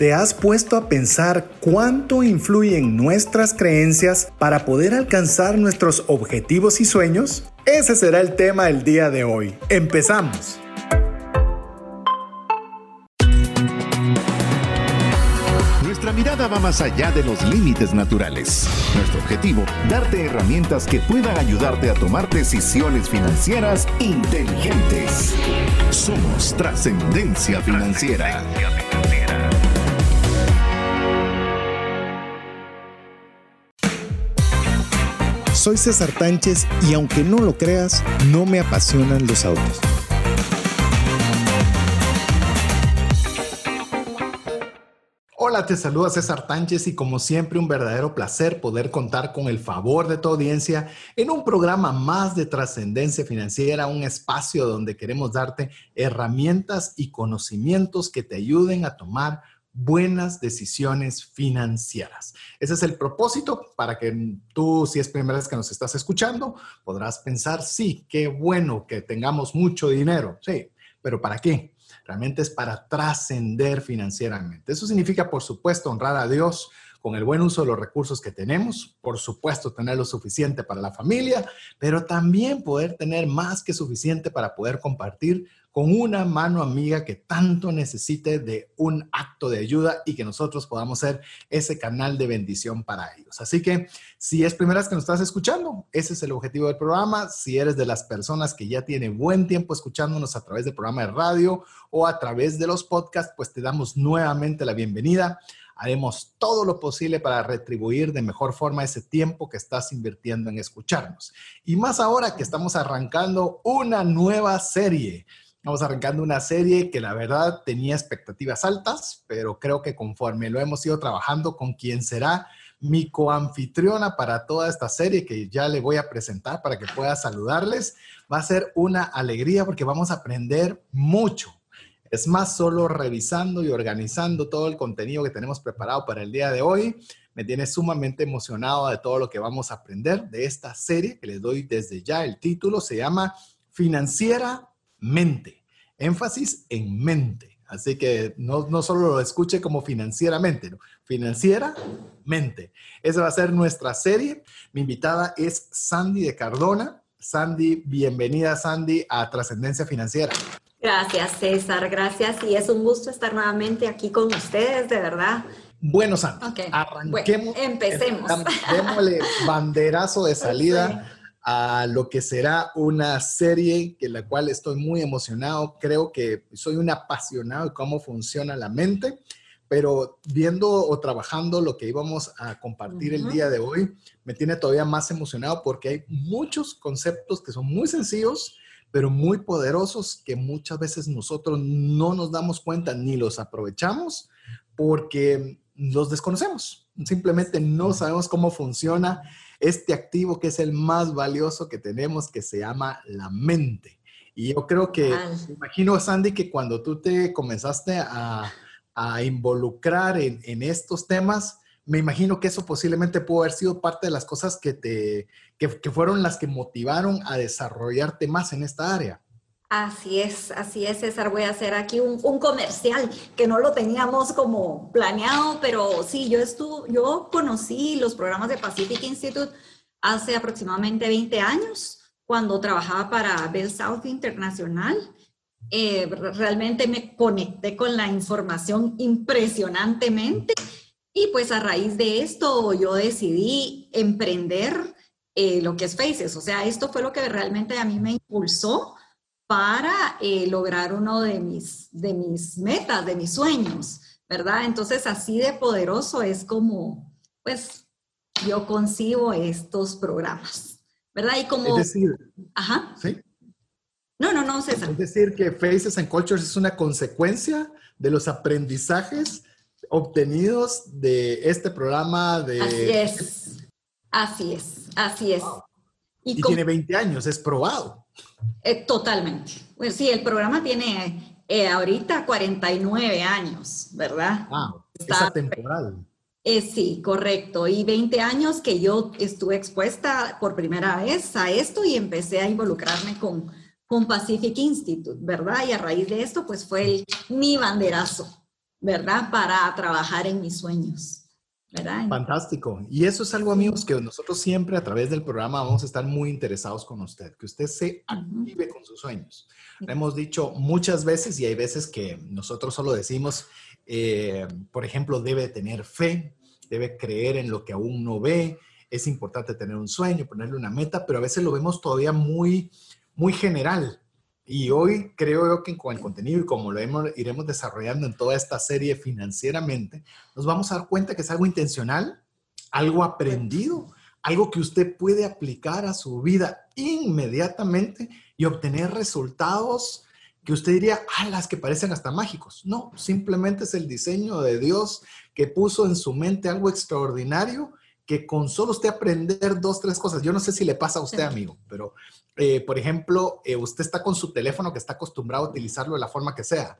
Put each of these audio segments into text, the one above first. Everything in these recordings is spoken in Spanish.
¿Te has puesto a pensar cuánto influyen nuestras creencias para poder alcanzar nuestros objetivos y sueños? Ese será el tema del día de hoy. Empezamos. Nuestra mirada va más allá de los límites naturales. Nuestro objetivo, darte herramientas que puedan ayudarte a tomar decisiones financieras inteligentes. Somos trascendencia financiera. Soy César Tánchez y aunque no lo creas, no me apasionan los autos. Hola, te saluda César Tánchez y como siempre un verdadero placer poder contar con el favor de tu audiencia en un programa más de trascendencia financiera, un espacio donde queremos darte herramientas y conocimientos que te ayuden a tomar buenas decisiones financieras. Ese es el propósito para que tú, si es primera vez que nos estás escuchando, podrás pensar, sí, qué bueno que tengamos mucho dinero, sí, pero ¿para qué? Realmente es para trascender financieramente. Eso significa, por supuesto, honrar a Dios con el buen uso de los recursos que tenemos, por supuesto, tener lo suficiente para la familia, pero también poder tener más que suficiente para poder compartir con una mano amiga que tanto necesite de un acto de ayuda y que nosotros podamos ser ese canal de bendición para ellos. Así que si es primera vez que nos estás escuchando, ese es el objetivo del programa. Si eres de las personas que ya tiene buen tiempo escuchándonos a través del programa de radio o a través de los podcasts, pues te damos nuevamente la bienvenida. Haremos todo lo posible para retribuir de mejor forma ese tiempo que estás invirtiendo en escucharnos. Y más ahora que estamos arrancando una nueva serie Vamos arrancando una serie que la verdad tenía expectativas altas, pero creo que conforme lo hemos ido trabajando con quien será mi coanfitriona para toda esta serie que ya le voy a presentar para que pueda saludarles, va a ser una alegría porque vamos a aprender mucho. Es más, solo revisando y organizando todo el contenido que tenemos preparado para el día de hoy, me tiene sumamente emocionado de todo lo que vamos a aprender de esta serie que les doy desde ya. El título se llama Financiera mente. Énfasis en mente. Así que no, no solo lo escuche como financieramente, ¿no? financieramente. Esa va a ser nuestra serie. Mi invitada es Sandy de Cardona. Sandy, bienvenida Sandy a Trascendencia Financiera. Gracias César, gracias y es un gusto estar nuevamente aquí con ustedes, de verdad. Bueno, Sandy, arranquemos. empecemos. Démosle banderazo de salida a lo que será una serie que la cual estoy muy emocionado. Creo que soy un apasionado de cómo funciona la mente, pero viendo o trabajando lo que íbamos a compartir el día de hoy, me tiene todavía más emocionado porque hay muchos conceptos que son muy sencillos, pero muy poderosos que muchas veces nosotros no nos damos cuenta ni los aprovechamos porque los desconocemos. Simplemente no sabemos cómo funciona este activo que es el más valioso que tenemos, que se llama la mente. Y yo creo que, imagino, Sandy, que cuando tú te comenzaste a, involucrar en, estos temas, me imagino que eso posiblemente pudo haber sido parte de las cosas que te, que fueron las que motivaron a desarrollarte más en esta área. Así es, así es, César. Voy a hacer aquí un, comercial que no lo teníamos como planeado, pero sí, yo estuve, yo conocí los programas de Pacific Institute hace aproximadamente 20 años, cuando trabajaba para Bell South Internacional. Eh, realmente me conecté con la información impresionantemente y pues a raíz de esto yo decidí emprender eh, lo que es Faces. O sea, esto fue lo que realmente a mí me impulsó para eh, lograr uno de mis, de mis metas, de mis sueños, ¿verdad? Entonces, así de poderoso es como, pues, yo concibo estos programas, ¿verdad? Y como... Es decir, ajá. ¿sí? No, no, no, César. Es decir, que Faces and Cultures es una consecuencia de los aprendizajes obtenidos de este programa de... Así es, así es, así es. Y, tiene 20 años, es probado. Eh, totalmente. Pues sí, el programa tiene eh, ahorita 49 años, ¿verdad? Wow, Está, temporal. Eh, sí, correcto. Y 20 años que yo estuve expuesta por primera vez a esto y empecé a involucrarme con, con Pacific Institute, ¿verdad? Y a raíz de esto, pues fue mi banderazo, ¿verdad? Para trabajar en mis sueños. ¿Verdad? Fantástico. Y eso es algo, amigos, que nosotros siempre a través del programa vamos a estar muy interesados con usted, que usted se active con sus sueños. Lo hemos dicho muchas veces y hay veces que nosotros solo decimos, eh, por ejemplo, debe tener fe, debe creer en lo que aún no ve, es importante tener un sueño, ponerle una meta, pero a veces lo vemos todavía muy, muy general. Y hoy creo yo que con el contenido y como lo iremos desarrollando en toda esta serie financieramente, nos vamos a dar cuenta que es algo intencional, algo aprendido, algo que usted puede aplicar a su vida inmediatamente y obtener resultados que usted diría, ah, las que parecen hasta mágicos. No, simplemente es el diseño de Dios que puso en su mente algo extraordinario que con solo usted aprender dos, tres cosas, yo no sé si le pasa a usted, amigo, pero eh, por ejemplo, eh, usted está con su teléfono que está acostumbrado a utilizarlo de la forma que sea.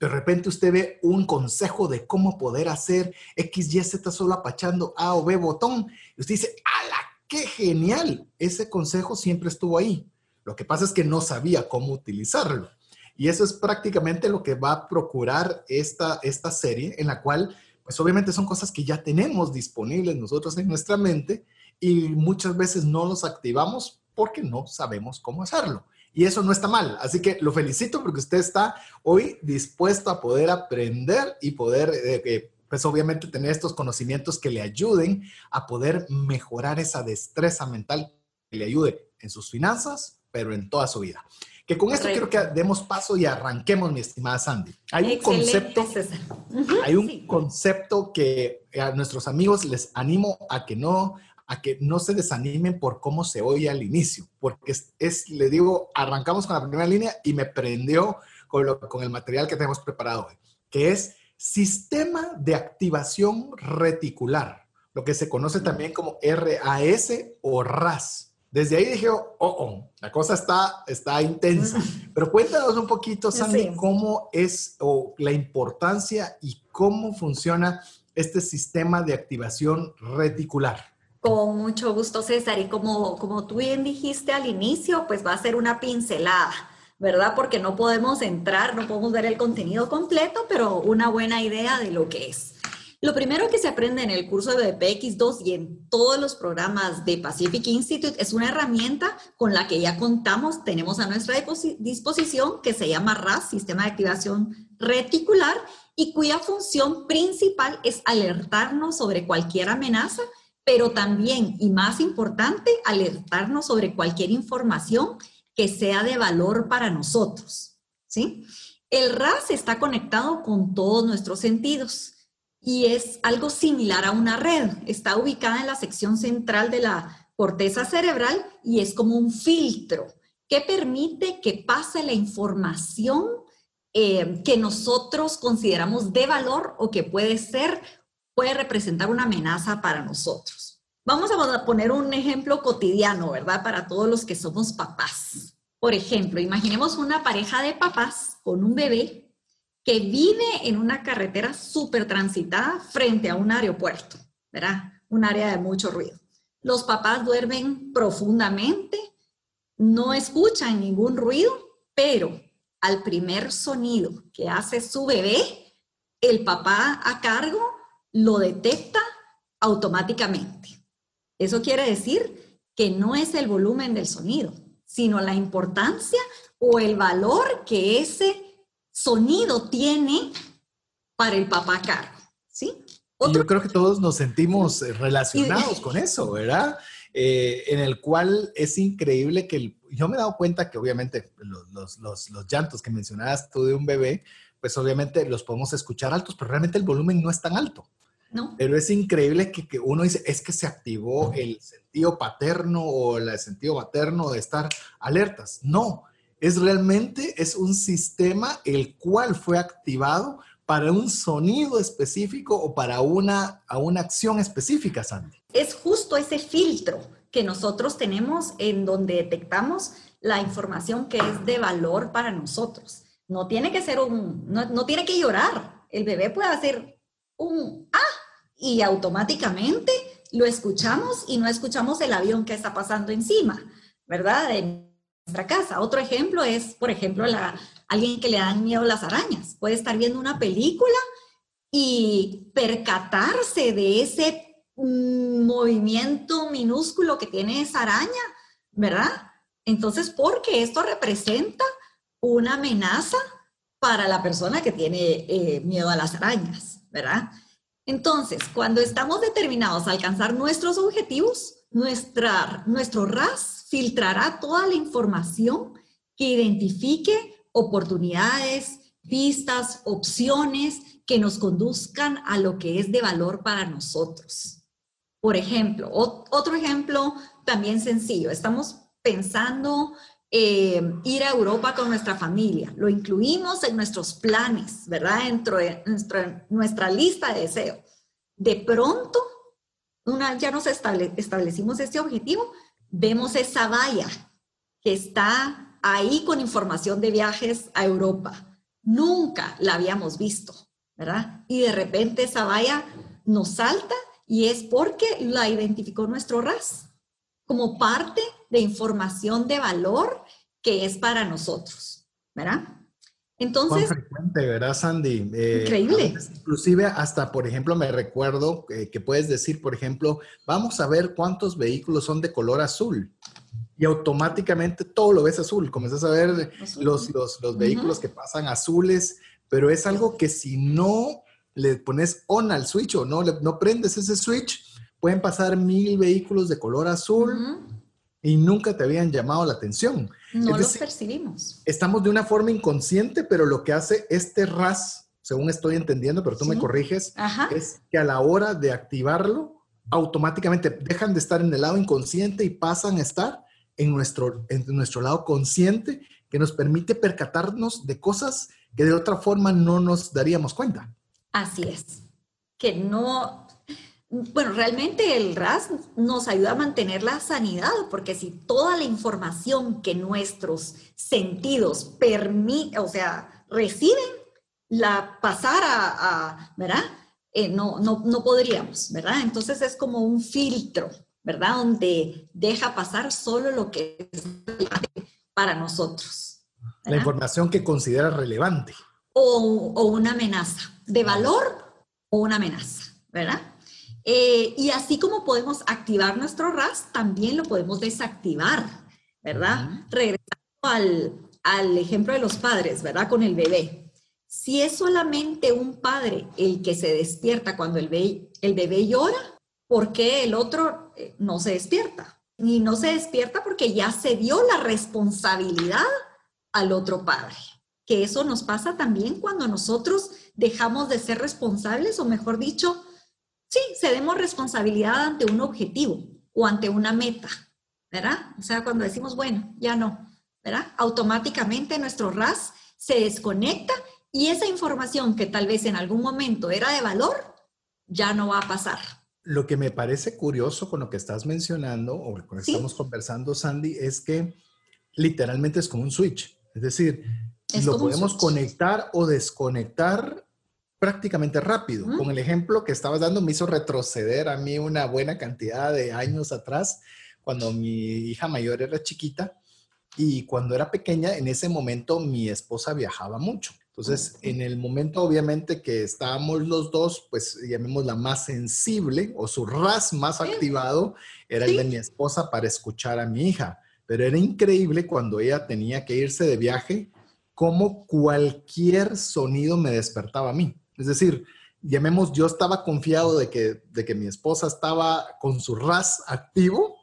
De repente usted ve un consejo de cómo poder hacer X, Y, Z solo apachando A o B botón. Y usted dice, ¡ala, qué genial! Ese consejo siempre estuvo ahí. Lo que pasa es que no sabía cómo utilizarlo. Y eso es prácticamente lo que va a procurar esta, esta serie, en la cual pues obviamente son cosas que ya tenemos disponibles nosotros en nuestra mente y muchas veces no los activamos porque no sabemos cómo hacerlo. Y eso no está mal. Así que lo felicito porque usted está hoy dispuesto a poder aprender y poder, eh, eh, pues obviamente tener estos conocimientos que le ayuden a poder mejorar esa destreza mental que le ayude en sus finanzas, pero en toda su vida. Que con esto quiero que demos paso y arranquemos, mi estimada Sandy. Hay un concepto, hay un concepto que a nuestros amigos les animo a que no a que no se desanimen por cómo se oye al inicio, porque es, le digo, arrancamos con la primera línea y me prendió con, con el material que tenemos preparado hoy, que es sistema de activación reticular, lo que se conoce también como RAS o RAS. Desde ahí dije, oh, oh, la cosa está, está intensa. Pero cuéntanos un poquito, Sandy, cómo es o la importancia y cómo funciona este sistema de activación reticular. Con mucho gusto, César. Y como, como tú bien dijiste al inicio, pues va a ser una pincelada, ¿verdad? Porque no podemos entrar, no podemos ver el contenido completo, pero una buena idea de lo que es. Lo primero que se aprende en el curso de PX2 y en todos los programas de Pacific Institute es una herramienta con la que ya contamos, tenemos a nuestra disposición, que se llama RAS, Sistema de Activación Reticular, y cuya función principal es alertarnos sobre cualquier amenaza, pero también, y más importante, alertarnos sobre cualquier información que sea de valor para nosotros. ¿sí? El RAS está conectado con todos nuestros sentidos y es algo similar a una red. Está ubicada en la sección central de la corteza cerebral y es como un filtro que permite que pase la información eh, que nosotros consideramos de valor o que puede ser, puede representar una amenaza para nosotros. Vamos a poner un ejemplo cotidiano, ¿verdad? Para todos los que somos papás. Por ejemplo, imaginemos una pareja de papás con un bebé que vive en una carretera súper transitada frente a un aeropuerto, ¿verdad? Un área de mucho ruido. Los papás duermen profundamente, no escuchan ningún ruido, pero al primer sonido que hace su bebé, el papá a cargo lo detecta automáticamente. Eso quiere decir que no es el volumen del sonido, sino la importancia o el valor que ese sonido tiene para el papá cargo, ¿sí? Yo creo que todos nos sentimos eh, relacionados con eso, ¿verdad? Eh, en el cual es increíble que yo me he dado cuenta que obviamente los, los, los, llantos que mencionabas tú de un bebé, pues obviamente los podemos escuchar altos, pero realmente el volumen no es tan alto. No. Pero es increíble que, que, uno dice, es que se activó el sentido paterno o el sentido materno de estar alertas. No, es realmente es un sistema el cual fue activado para un sonido específico o para una, a una acción específica, Sandy. Es justo ese filtro que nosotros tenemos en donde detectamos la información que es de valor para nosotros. No tiene que ser un, no, no tiene que llorar. El bebé puede hacer un ah y automáticamente lo escuchamos y no escuchamos el avión que está pasando encima, ¿verdad? Nuestra casa. Otro ejemplo es, por ejemplo, alguien que le dan miedo las arañas. Puede estar viendo una película y percatarse de ese movimiento minúsculo que tiene esa araña, ¿verdad? Entonces, porque esto representa una amenaza para la persona que tiene eh, miedo a las arañas, ¿verdad? Entonces, cuando estamos determinados a alcanzar nuestros objetivos, nuestra, nuestro RAS filtrará toda la información que identifique oportunidades, pistas, opciones que nos conduzcan a lo que es de valor para nosotros. Por ejemplo, otro ejemplo también sencillo, estamos pensando eh, ir a Europa con nuestra familia, lo incluimos en nuestros planes, ¿verdad? Dentro de nuestra, nuestra lista de deseos. De pronto, una, ya nos establecimos este objetivo, vemos esa valla que está ahí con información de viajes a Europa. Nunca la habíamos visto, ¿verdad? Y de repente esa valla nos salta y es porque la identificó nuestro RAS como parte de información de valor que es para nosotros, ¿verdad? Entonces... frecuente, ¿verdad, Sandy? Eh, increíble. Inclusive hasta, por ejemplo, me recuerdo eh, que puedes decir, por ejemplo, vamos a ver cuántos vehículos son de color azul. Y automáticamente todo lo ves azul. Comienzas a ver los, los, los, vehículos que pasan azules, pero es algo que si no le pones on al switch o no, no prendes ese switch, pueden pasar mil vehículos de color azul y nunca te habían llamado la atención. No los percibimos. Estamos de una forma inconsciente, pero lo que hace este RAS, según estoy entendiendo, pero tú me corriges, es que a la hora de activarlo, automáticamente dejan de estar en el lado inconsciente y pasan a estar en nuestro, en nuestro lado consciente, que nos permite percatarnos de cosas que de otra forma no nos daríamos cuenta. Así es. Que no, bueno, realmente el RAS nos ayuda a mantener la sanidad, porque si toda la información que nuestros sentidos permiten, o sea, reciben, la pasar a, ¿verdad? Eh, no, no, no podríamos, ¿verdad? Entonces es como un filtro, ¿verdad? Donde deja pasar solo lo que es para nosotros. La información que considera relevante. O, o una amenaza, de valor o una amenaza, ¿verdad? Eh, y así como podemos activar nuestro RAS, también lo podemos desactivar, ¿verdad? Regresando al, al, ejemplo de los padres, ¿verdad? Con el bebé. Si es solamente un padre el que se despierta cuando el bebé, el bebé llora, ¿por qué el otro eh, no se despierta? Y no se despierta porque ya se dio la responsabilidad al otro padre. Que eso nos pasa también cuando nosotros dejamos de ser responsables, o mejor dicho, Sí, cedemos responsabilidad ante un objetivo o ante una meta, ¿verdad? O sea, cuando decimos, bueno, ya no, ¿verdad? Automáticamente nuestro RAS se desconecta y esa información que tal vez en algún momento era de valor, ya no va a pasar. Lo que me parece curioso con lo que estás mencionando o con lo que estamos conversando, Sandy, es que literalmente es como un switch. Es decir, lo podemos conectar o desconectar prácticamente rápido. Con el ejemplo que estabas dando me hizo retroceder a mí una buena cantidad de años atrás, cuando mi hija mayor era chiquita y cuando era pequeña, en ese momento mi esposa viajaba mucho. Entonces, en el momento obviamente que estábamos los dos, pues llamémosla más sensible o su ras más activado era el de mi esposa para escuchar a mi hija. Pero era increíble cuando ella tenía que irse de viaje, como cualquier sonido me despertaba a mí. Es decir, llamemos, yo estaba confiado de que, de que mi esposa estaba con su RAS activo,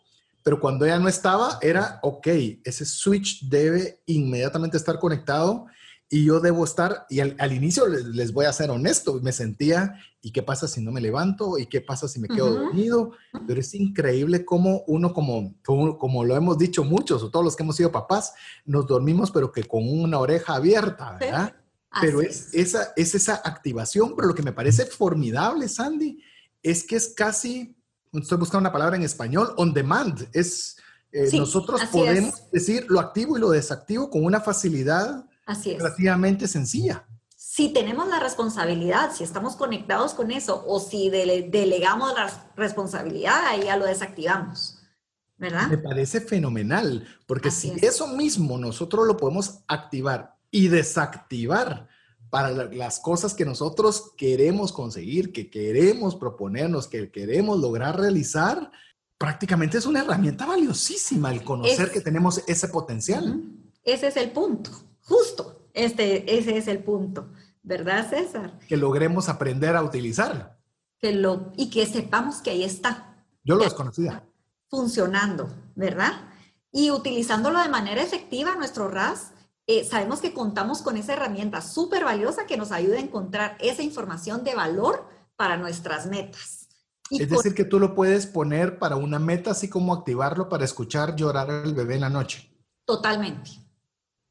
pero cuando ella no estaba, era, ok, ese switch debe inmediatamente estar conectado y yo debo estar, y al, inicio les, voy a ser honesto, me sentía, ¿y qué pasa si no me levanto? ¿Y qué pasa si me quedo dormido? Pero es increíble cómo uno, como, como, lo hemos dicho muchos, o todos los que hemos sido papás, nos dormimos, pero que con una oreja abierta, ¿verdad? Pero es, esa, es esa activación, pero lo que me parece formidable, Sandy, es que es casi, estoy buscando una palabra en español, on demand. Es, eh, nosotros podemos decir lo activo y lo desactivo con una facilidad relativamente sencilla. Si tenemos la responsabilidad, si estamos conectados con eso, o si delegamos la responsabilidad, ahí ya lo desactivamos. ¿verdad? Me parece fenomenal, porque si eso mismo nosotros lo podemos activar y desactivar para las cosas que nosotros queremos conseguir, que queremos proponernos, que queremos lograr realizar, prácticamente es una herramienta valiosísima el conocer que tenemos ese potencial. Ese es el punto, justo, este, ese es el punto, ¿verdad, César? Que logremos aprender a utilizarlo. Que lo, y que sepamos que ahí está. Yo lo desconocía. Funcionando, ¿verdad? Y utilizándolo de manera efectiva, nuestro RAS eh, sabemos que contamos con esa herramienta súper valiosa que nos ayuda a encontrar esa información de valor para nuestras metas. es decir, que tú lo puedes poner para una meta, así como activarlo para escuchar llorar al bebé en la noche. Totalmente,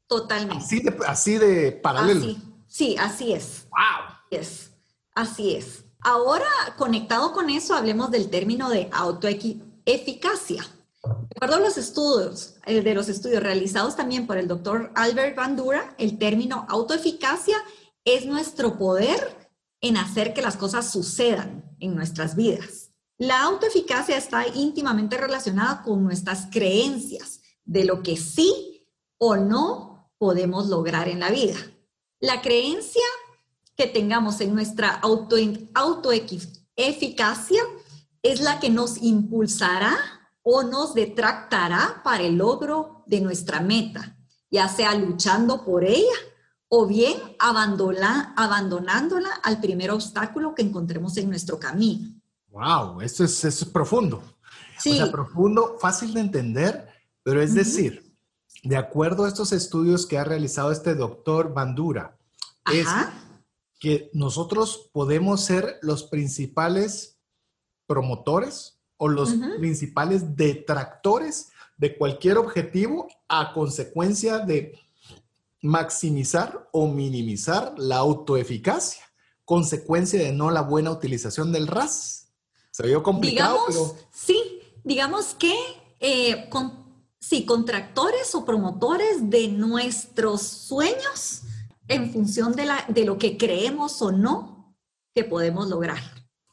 totalmente. Así de, así de paralelo. sí, así es. ¡Wow! Así es, así es. Ahora, conectado con eso, hablemos del término de autoeficacia. De acuerdo a los estudios, eh, de los estudios realizados también por el doctor Albert Bandura, el término autoeficacia es nuestro poder en hacer que las cosas sucedan en nuestras vidas. La autoeficacia está íntimamente relacionada con nuestras creencias de lo que sí o no podemos lograr en la vida. La creencia que tengamos en nuestra auto, autoeficacia es la que nos impulsará o nos detractará para el logro de nuestra meta, ya sea luchando por ella o bien abandonándola al primer obstáculo que encontremos en nuestro camino. Wow, esto es, es profundo. Sí. O sea, profundo, fácil de entender, pero es decir, de acuerdo a estos estudios que ha realizado este doctor Bandura, es que nosotros podemos ser los principales promotores o los principales detractores de cualquier objetivo a consecuencia de maximizar o minimizar la autoeficacia, consecuencia de no la buena utilización del RAS. Se vio complicado, pero... Sí, digamos que eh, con, sí, contractores o promotores de nuestros sueños en función de, la, de lo que creemos o no que podemos lograr.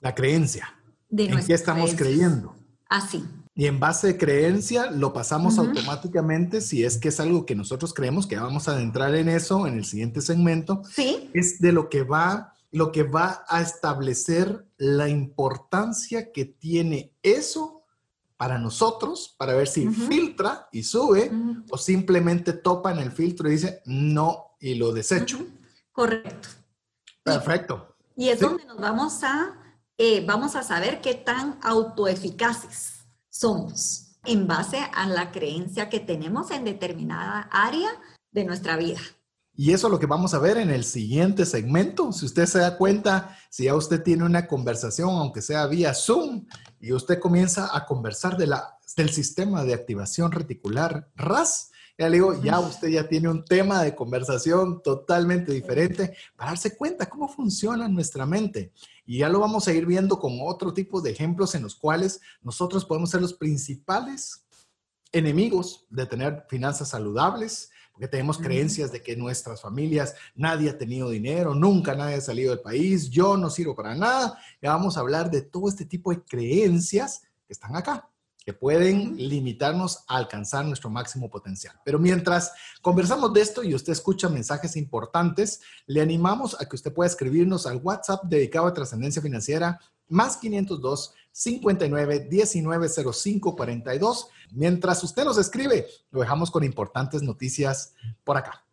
La creencia en qué estamos creyendo. Así. Y en base de creencia lo pasamos automáticamente si es que es algo que nosotros creemos, que vamos a adentrar en eso en el siguiente segmento. Sí. Es de lo que va, lo que va a establecer la importancia que tiene eso para nosotros, para ver si filtra y sube o simplemente topa en el filtro y dice no y lo desecho. Correcto. Perfecto. Y, es donde nos vamos a eh, vamos a saber qué tan autoeficaces somos en base a la creencia que tenemos en determinada área de nuestra vida. Y eso es lo que vamos a ver en el siguiente segmento. Si usted se da cuenta, si ya usted tiene una conversación, aunque sea vía Zoom, y usted comienza a conversar de la, del sistema de activación reticular RAS, ya le digo, ya usted ya tiene un tema de conversación totalmente diferente para darse cuenta cómo funciona nuestra mente. Y ya lo vamos a ir viendo con otro tipo de ejemplos en los cuales nosotros podemos ser los principales enemigos de tener finanzas saludables, porque tenemos creencias de que nuestras familias nadie ha tenido dinero, nunca nadie ha salido del país, yo no sirvo para nada. Ya vamos a hablar de todo este tipo de creencias que están acá que pueden limitarnos a alcanzar nuestro máximo potencial. Pero mientras conversamos de esto y usted escucha mensajes importantes, le animamos a que usted pueda escribirnos al WhatsApp dedicado a trascendencia financiera más 502 59 19 05 42. Mientras usted nos escribe, lo dejamos con importantes noticias por acá.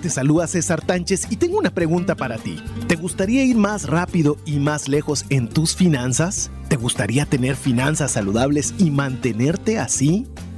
Te saluda César Tánchez y tengo una pregunta para ti. ¿Te gustaría ir más rápido y más lejos en tus finanzas? ¿Te gustaría tener finanzas saludables y mantenerte así?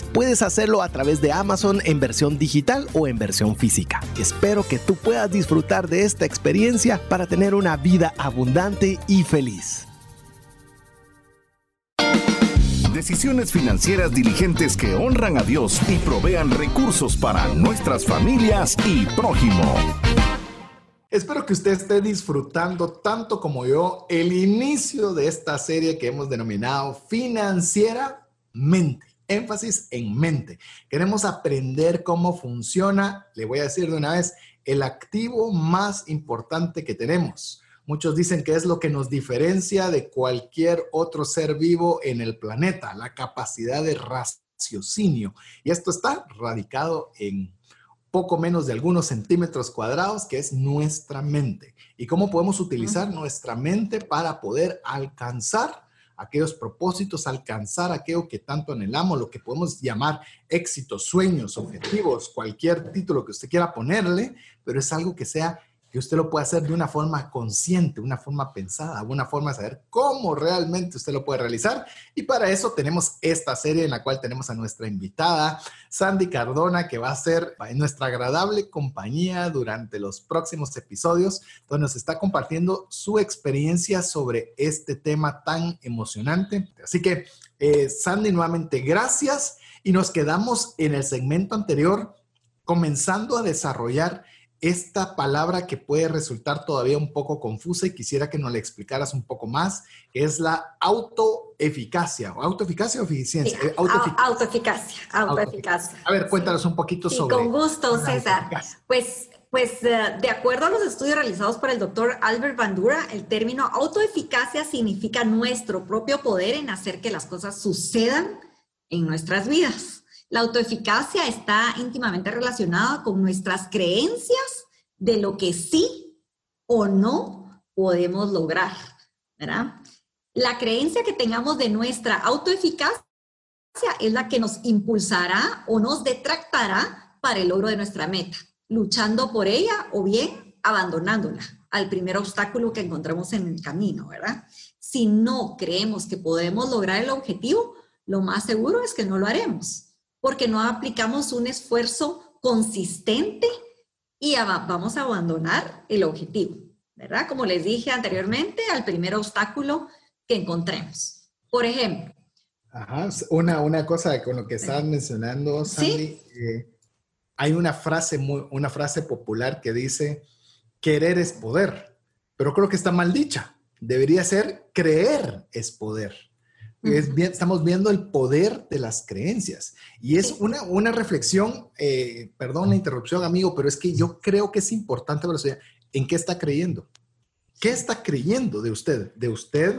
puedes hacerlo a través de Amazon en versión digital o en versión física. Espero que tú puedas disfrutar de esta experiencia para tener una vida abundante y feliz. Decisiones financieras diligentes que honran a Dios y provean recursos para nuestras familias y prójimo. Espero que usted esté disfrutando tanto como yo el inicio de esta serie que hemos denominado Financiera Mente. Énfasis en mente. Queremos aprender cómo funciona, le voy a decir de una vez, el activo más importante que tenemos. Muchos dicen que es lo que nos diferencia de cualquier otro ser vivo en el planeta, la capacidad de raciocinio. Y esto está radicado en poco menos de algunos centímetros cuadrados, que es nuestra mente. Y cómo podemos utilizar nuestra mente para poder alcanzar aquellos propósitos, alcanzar aquello que tanto anhelamos, lo que podemos llamar éxitos, sueños, objetivos, cualquier título que usted quiera ponerle, pero es algo que sea que usted lo puede hacer de una forma consciente, una forma pensada, una forma saber cómo realmente usted lo puede realizar. Y para eso tenemos esta serie en la cual tenemos a nuestra invitada, Sandy Cardona, que va a ser nuestra agradable compañía durante los próximos episodios, donde nos está compartiendo su experiencia sobre este tema tan emocionante. Así que, eh, Sandy, nuevamente, gracias. Y nos quedamos en el segmento anterior comenzando a desarrollar esta palabra que puede resultar todavía un poco confusa y quisiera que nos la explicaras un poco más, es la autoeficacia, autoeficacia o eficiencia. Eh, autoeficacia. autoeficacia, A ver, cuéntanos un poquito sí, sobre. Con gusto, César. Pues, pues eh, de acuerdo a los estudios realizados por el doctor Albert Bandura, el término autoeficacia significa nuestro propio poder en hacer que las cosas sucedan en nuestras vidas. La autoeficacia está íntimamente relacionada con nuestras creencias de lo que sí o no podemos lograr. La creencia que tengamos de nuestra autoeficacia es la que nos impulsará o nos detractará para el logro de nuestra meta, luchando por ella o bien abandonándola al primer obstáculo que encontremos en el camino, ¿verdad? Si no creemos que podemos lograr el objetivo, lo más seguro es que no lo haremos porque no aplicamos un esfuerzo consistente y vamos a abandonar el objetivo, ¿verdad? Como les dije anteriormente, al primer obstáculo que encontremos. Por ejemplo. Ajá, una, una cosa con lo que estabas mencionando, Sandy, eh, hay una frase, muy, una frase popular que dice, querer es poder, pero creo que está mal dicha. Debería ser creer es poder estamos viendo el poder de las creencias. Y es una, una reflexión, eh, perdón la interrupción, amigo, pero es que yo creo que es importante para usted, ¿en qué está creyendo? ¿Qué está creyendo de usted? De usted,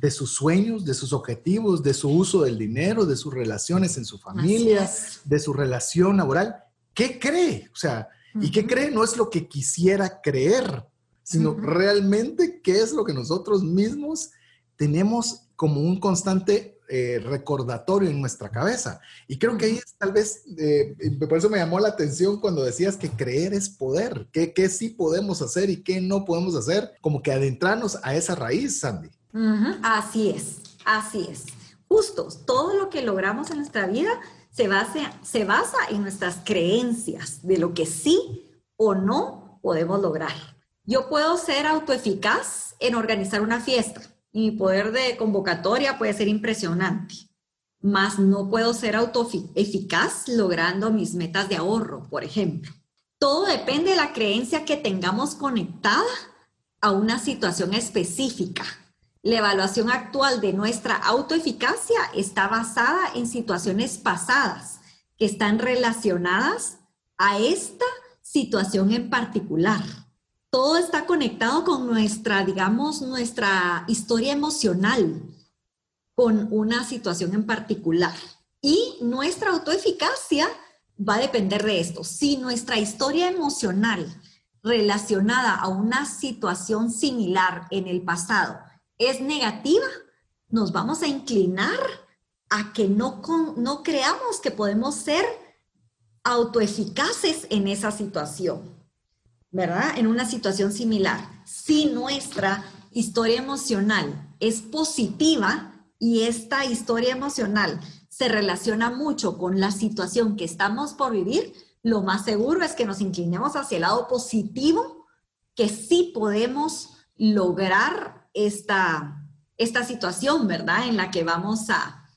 de sus sueños, de sus objetivos, de su uso del dinero, de sus relaciones en su familia, de su relación laboral. ¿Qué cree? O sea, ¿y qué cree? No es lo que quisiera creer, sino realmente qué es lo que nosotros mismos tenemos como un constante eh, recordatorio en nuestra cabeza. Y creo que ahí es tal vez, eh, por eso me llamó la atención cuando decías que creer es poder, que, que sí podemos hacer y qué no podemos hacer, como que adentrarnos a esa raíz, Sandy. Así es, así es. Justo, todo lo que logramos en nuestra vida se basa, se basa en nuestras creencias de lo que sí o no podemos lograr. Yo puedo ser autoeficaz en organizar una fiesta mi poder de convocatoria puede ser impresionante, mas no puedo ser autoeficaz logrando mis metas de ahorro, por ejemplo. Todo depende de la creencia que tengamos conectada a una situación específica. La evaluación actual de nuestra autoeficacia está basada en situaciones pasadas que están relacionadas a esta situación en particular todo está conectado con nuestra, digamos, nuestra historia emocional, con una situación en particular. Y nuestra autoeficacia va a depender de esto. Si nuestra historia emocional relacionada a una situación similar en el pasado es negativa, nos vamos a inclinar a que no, no creamos que podemos ser autoeficaces en esa situación. ¿Verdad? En una situación similar. Si nuestra historia emocional es positiva y esta historia emocional se relaciona mucho con la situación que estamos por vivir, lo más seguro es que nos inclinemos hacia el lado positivo, que sí podemos lograr esta, esta situación, ¿verdad? En la que vamos a,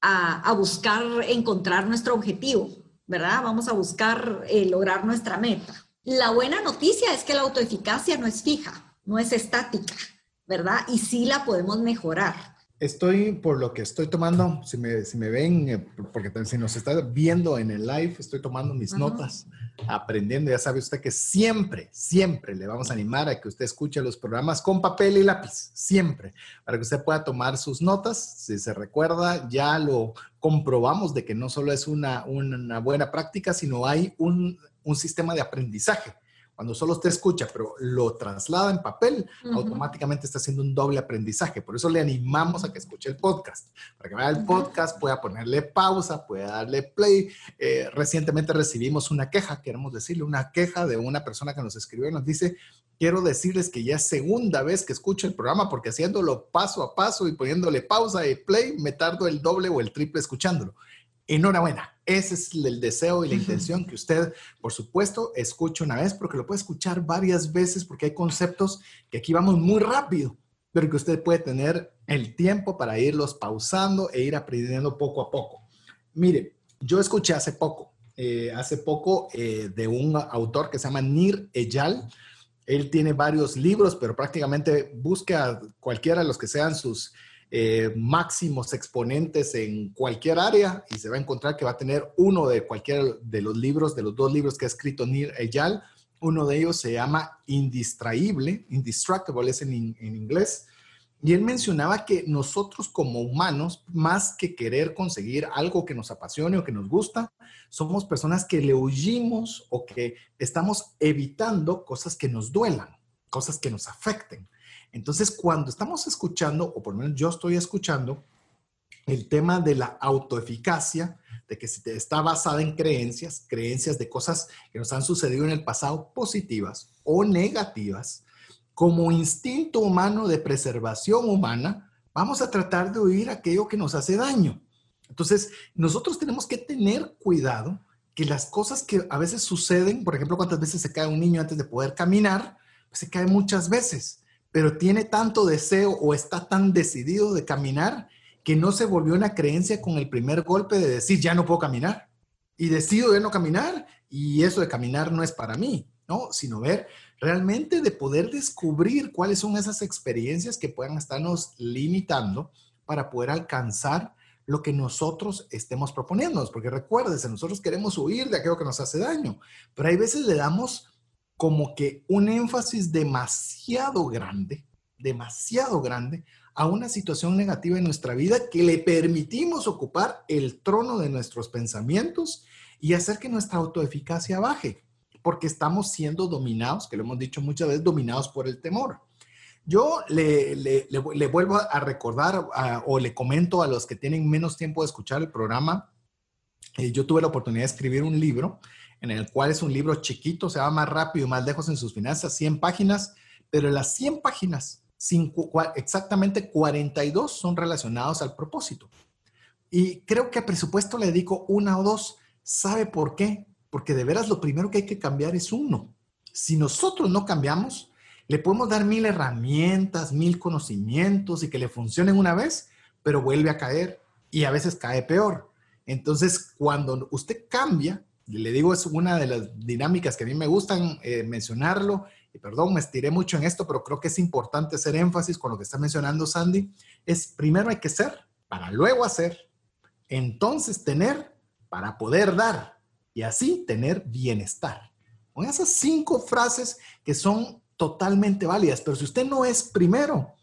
a, buscar encontrar nuestro objetivo, ¿verdad? Vamos a buscar eh, lograr nuestra meta. La buena noticia es que la autoeficacia no es fija, no es estática, ¿verdad? Y sí la podemos mejorar. Estoy, por lo que estoy tomando, si me, si me ven, eh, porque si nos está viendo en el live, estoy tomando mis notas, aprendiendo. Ya sabe usted que siempre, siempre le vamos a animar a que usted escuche los programas con papel y lápiz, siempre, para que usted pueda tomar sus notas. Si se recuerda, ya lo comprobamos de que no solo es una, una buena práctica, sino hay un, un sistema de aprendizaje cuando solo usted escucha, pero lo traslada en papel, automáticamente está haciendo un doble aprendizaje. Por eso le animamos a que escuche el podcast. Para que vaya el podcast, pueda ponerle pausa, pueda darle play. Eh, recientemente recibimos una queja, queremos decirle, una queja de una persona que nos escribió y nos dice, quiero decirles que ya es segunda vez que escucho el programa porque haciéndolo paso a paso y poniéndole pausa y play, me tardo el doble o el triple escuchándolo enhorabuena. Ese es el deseo y la intención que usted, por supuesto, escuche una vez, porque lo puede escuchar varias veces, porque hay conceptos que aquí vamos muy rápido, pero que usted puede tener el tiempo para irlos pausando e ir aprendiendo poco a poco. Mire, yo escuché hace poco, eh, hace poco eh, de un autor que se llama Nir Eyal. Él tiene varios libros, pero prácticamente busca cualquiera de los que sean sus eh, máximos exponentes en cualquier área y se va a encontrar que va a tener uno de cualquier de los libros, de los dos libros que ha escrito Nir Eyal. Uno de ellos se llama Indistraíble, Indistractable es en, en inglés. Y él mencionaba que nosotros como humanos, más que querer conseguir algo que nos apasione o que nos gusta, somos personas que le huyimos o que estamos evitando cosas que nos duelan, cosas que nos afecten. Entonces, cuando estamos escuchando, o por lo menos yo estoy escuchando, el tema de la autoeficacia, de que está basada en creencias, creencias de cosas que nos han sucedido en el pasado positivas o negativas, como instinto humano de preservación humana, vamos a tratar de oír aquello que nos hace daño. Entonces, nosotros tenemos que tener cuidado que las cosas que a veces suceden, por ejemplo, cuántas veces se cae un niño antes de poder caminar, pues se cae muchas veces pero tiene tanto deseo o está tan decidido de caminar que no se volvió una creencia con el primer golpe de decir, ya no puedo caminar. Y decido de no caminar y eso de caminar no es para mí, ¿no? Sino ver realmente de poder descubrir cuáles son esas experiencias que puedan estarnos limitando para poder alcanzar lo que nosotros estemos proponiéndonos. Porque recuérdese, nosotros queremos huir de aquello que nos hace daño, pero hay veces le damos como que un énfasis demasiado grande, demasiado grande a una situación negativa en nuestra vida que le permitimos ocupar el trono de nuestros pensamientos y hacer que nuestra autoeficacia baje, porque estamos siendo dominados, que lo hemos dicho muchas veces, dominados por el temor. Yo le, vuelvo a recordar o le comento a los que tienen menos tiempo de escuchar el programa, eh, yo tuve la oportunidad de escribir un libro en el cual es un libro chiquito, se va más rápido y más lejos en sus finanzas, 100 páginas, pero las 100 páginas, exactamente 42 son relacionados al propósito. Y creo que a presupuesto le dedico una o dos. ¿Sabe por qué? Porque de veras lo primero que hay que cambiar es uno. Si nosotros no cambiamos, le podemos dar mil herramientas, mil conocimientos y que le funcionen una vez, pero vuelve a caer y a veces cae peor. Entonces, cuando usted cambia, le digo, es una de las dinámicas que a mí me gustan eh, mencionarlo. Y perdón, me estiré mucho en esto, pero creo que es importante hacer énfasis con lo que está mencionando Sandy. Es primero hay que ser para luego hacer, entonces tener para poder dar y así tener bienestar. Con esas cinco frases que son totalmente válidas, pero si usted no es primero,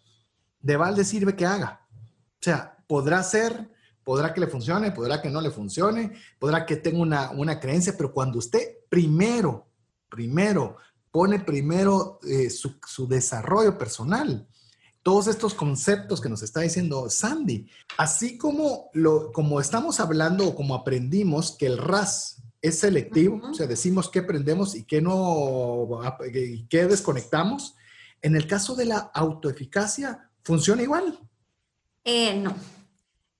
de balde sirve que haga. O sea, podrá ser podrá que le funcione, podrá que no le funcione, podrá que tenga una, una creencia, pero cuando usted primero, primero, pone primero eh, su, su, desarrollo personal, todos estos conceptos que nos está diciendo Sandy, así como, lo, como estamos hablando o como aprendimos que el RAS es selectivo, o sea, decimos qué aprendemos y qué no, y qué desconectamos, en el caso de la autoeficacia, ¿funciona igual? Eh, no.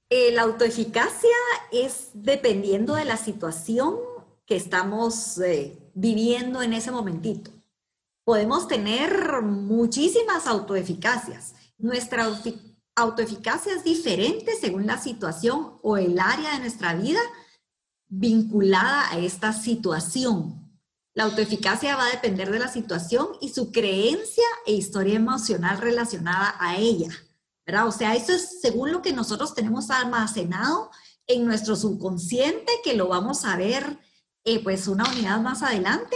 Eh, la autoeficacia es dependiendo de la situación que estamos eh, viviendo en ese momentito. Podemos tener muchísimas autoeficacias. Nuestra autoeficacia es diferente según la situación o el área de nuestra vida vinculada a esta situación. La autoeficacia va a depender de la situación y su creencia e historia emocional relacionada a ella, ¿verdad? O sea, eso es según lo que nosotros tenemos almacenado en nuestro subconsciente, que lo vamos a ver eh, pues una unidad más adelante,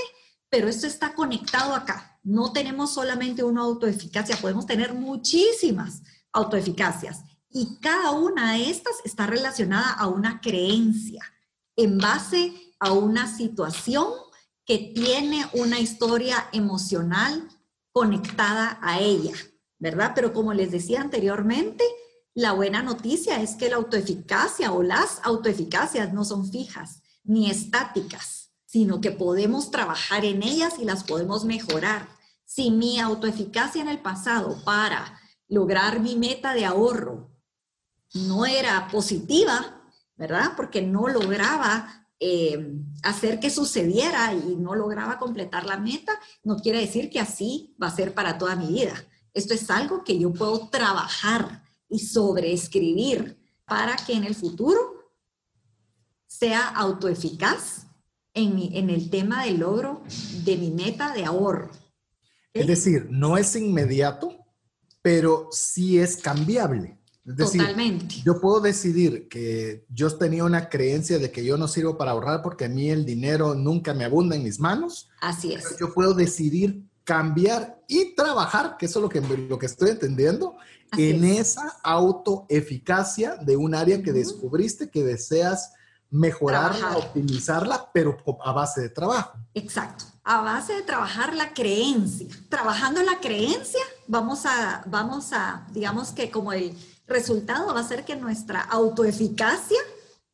pero esto está conectado acá. No tenemos solamente una autoeficacia, podemos tener muchísimas autoeficacias y cada una de estas está relacionada a una creencia en base a una situación que tiene una historia emocional conectada a ella, ¿verdad? Pero como les decía anteriormente, la buena noticia es que la autoeficacia o las autoeficacias no son fijas ni estáticas, sino que podemos trabajar en ellas y las podemos mejorar. Si mi autoeficacia en el pasado para lograr mi meta de ahorro no era positiva, ¿verdad? Porque no lograba eh, hacer que sucediera y no lograba completar la meta, no quiere decir que así va a ser para toda mi vida. Esto es algo que yo puedo trabajar y sobreescribir para que en el futuro sea autoeficaz en, en el tema del logro de mi meta de ahorro. Es decir, no es inmediato, pero sí es cambiable. Es decir, Totalmente. yo puedo decidir que yo tenía una creencia de que yo no sirvo para ahorrar porque a mí el dinero nunca me abunda en mis manos. Así es. Yo puedo decidir cambiar y trabajar, que eso es lo que, lo que estoy entendiendo, Así en es. esa autoeficacia de un área que descubriste que deseas mejorarla, Trabajar. optimizarla, pero a base de trabajo. Exacto. A base de trabajar la creencia. Trabajando la creencia, vamos a, vamos a, digamos que como el resultado va a ser que nuestra autoeficacia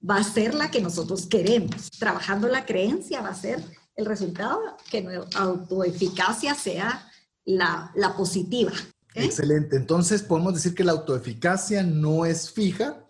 va a ser la que nosotros queremos. Trabajando la creencia va a ser el resultado que nuestra autoeficacia sea la, la positiva. ¿ok? Excelente. Entonces podemos decir que la autoeficacia no es fija,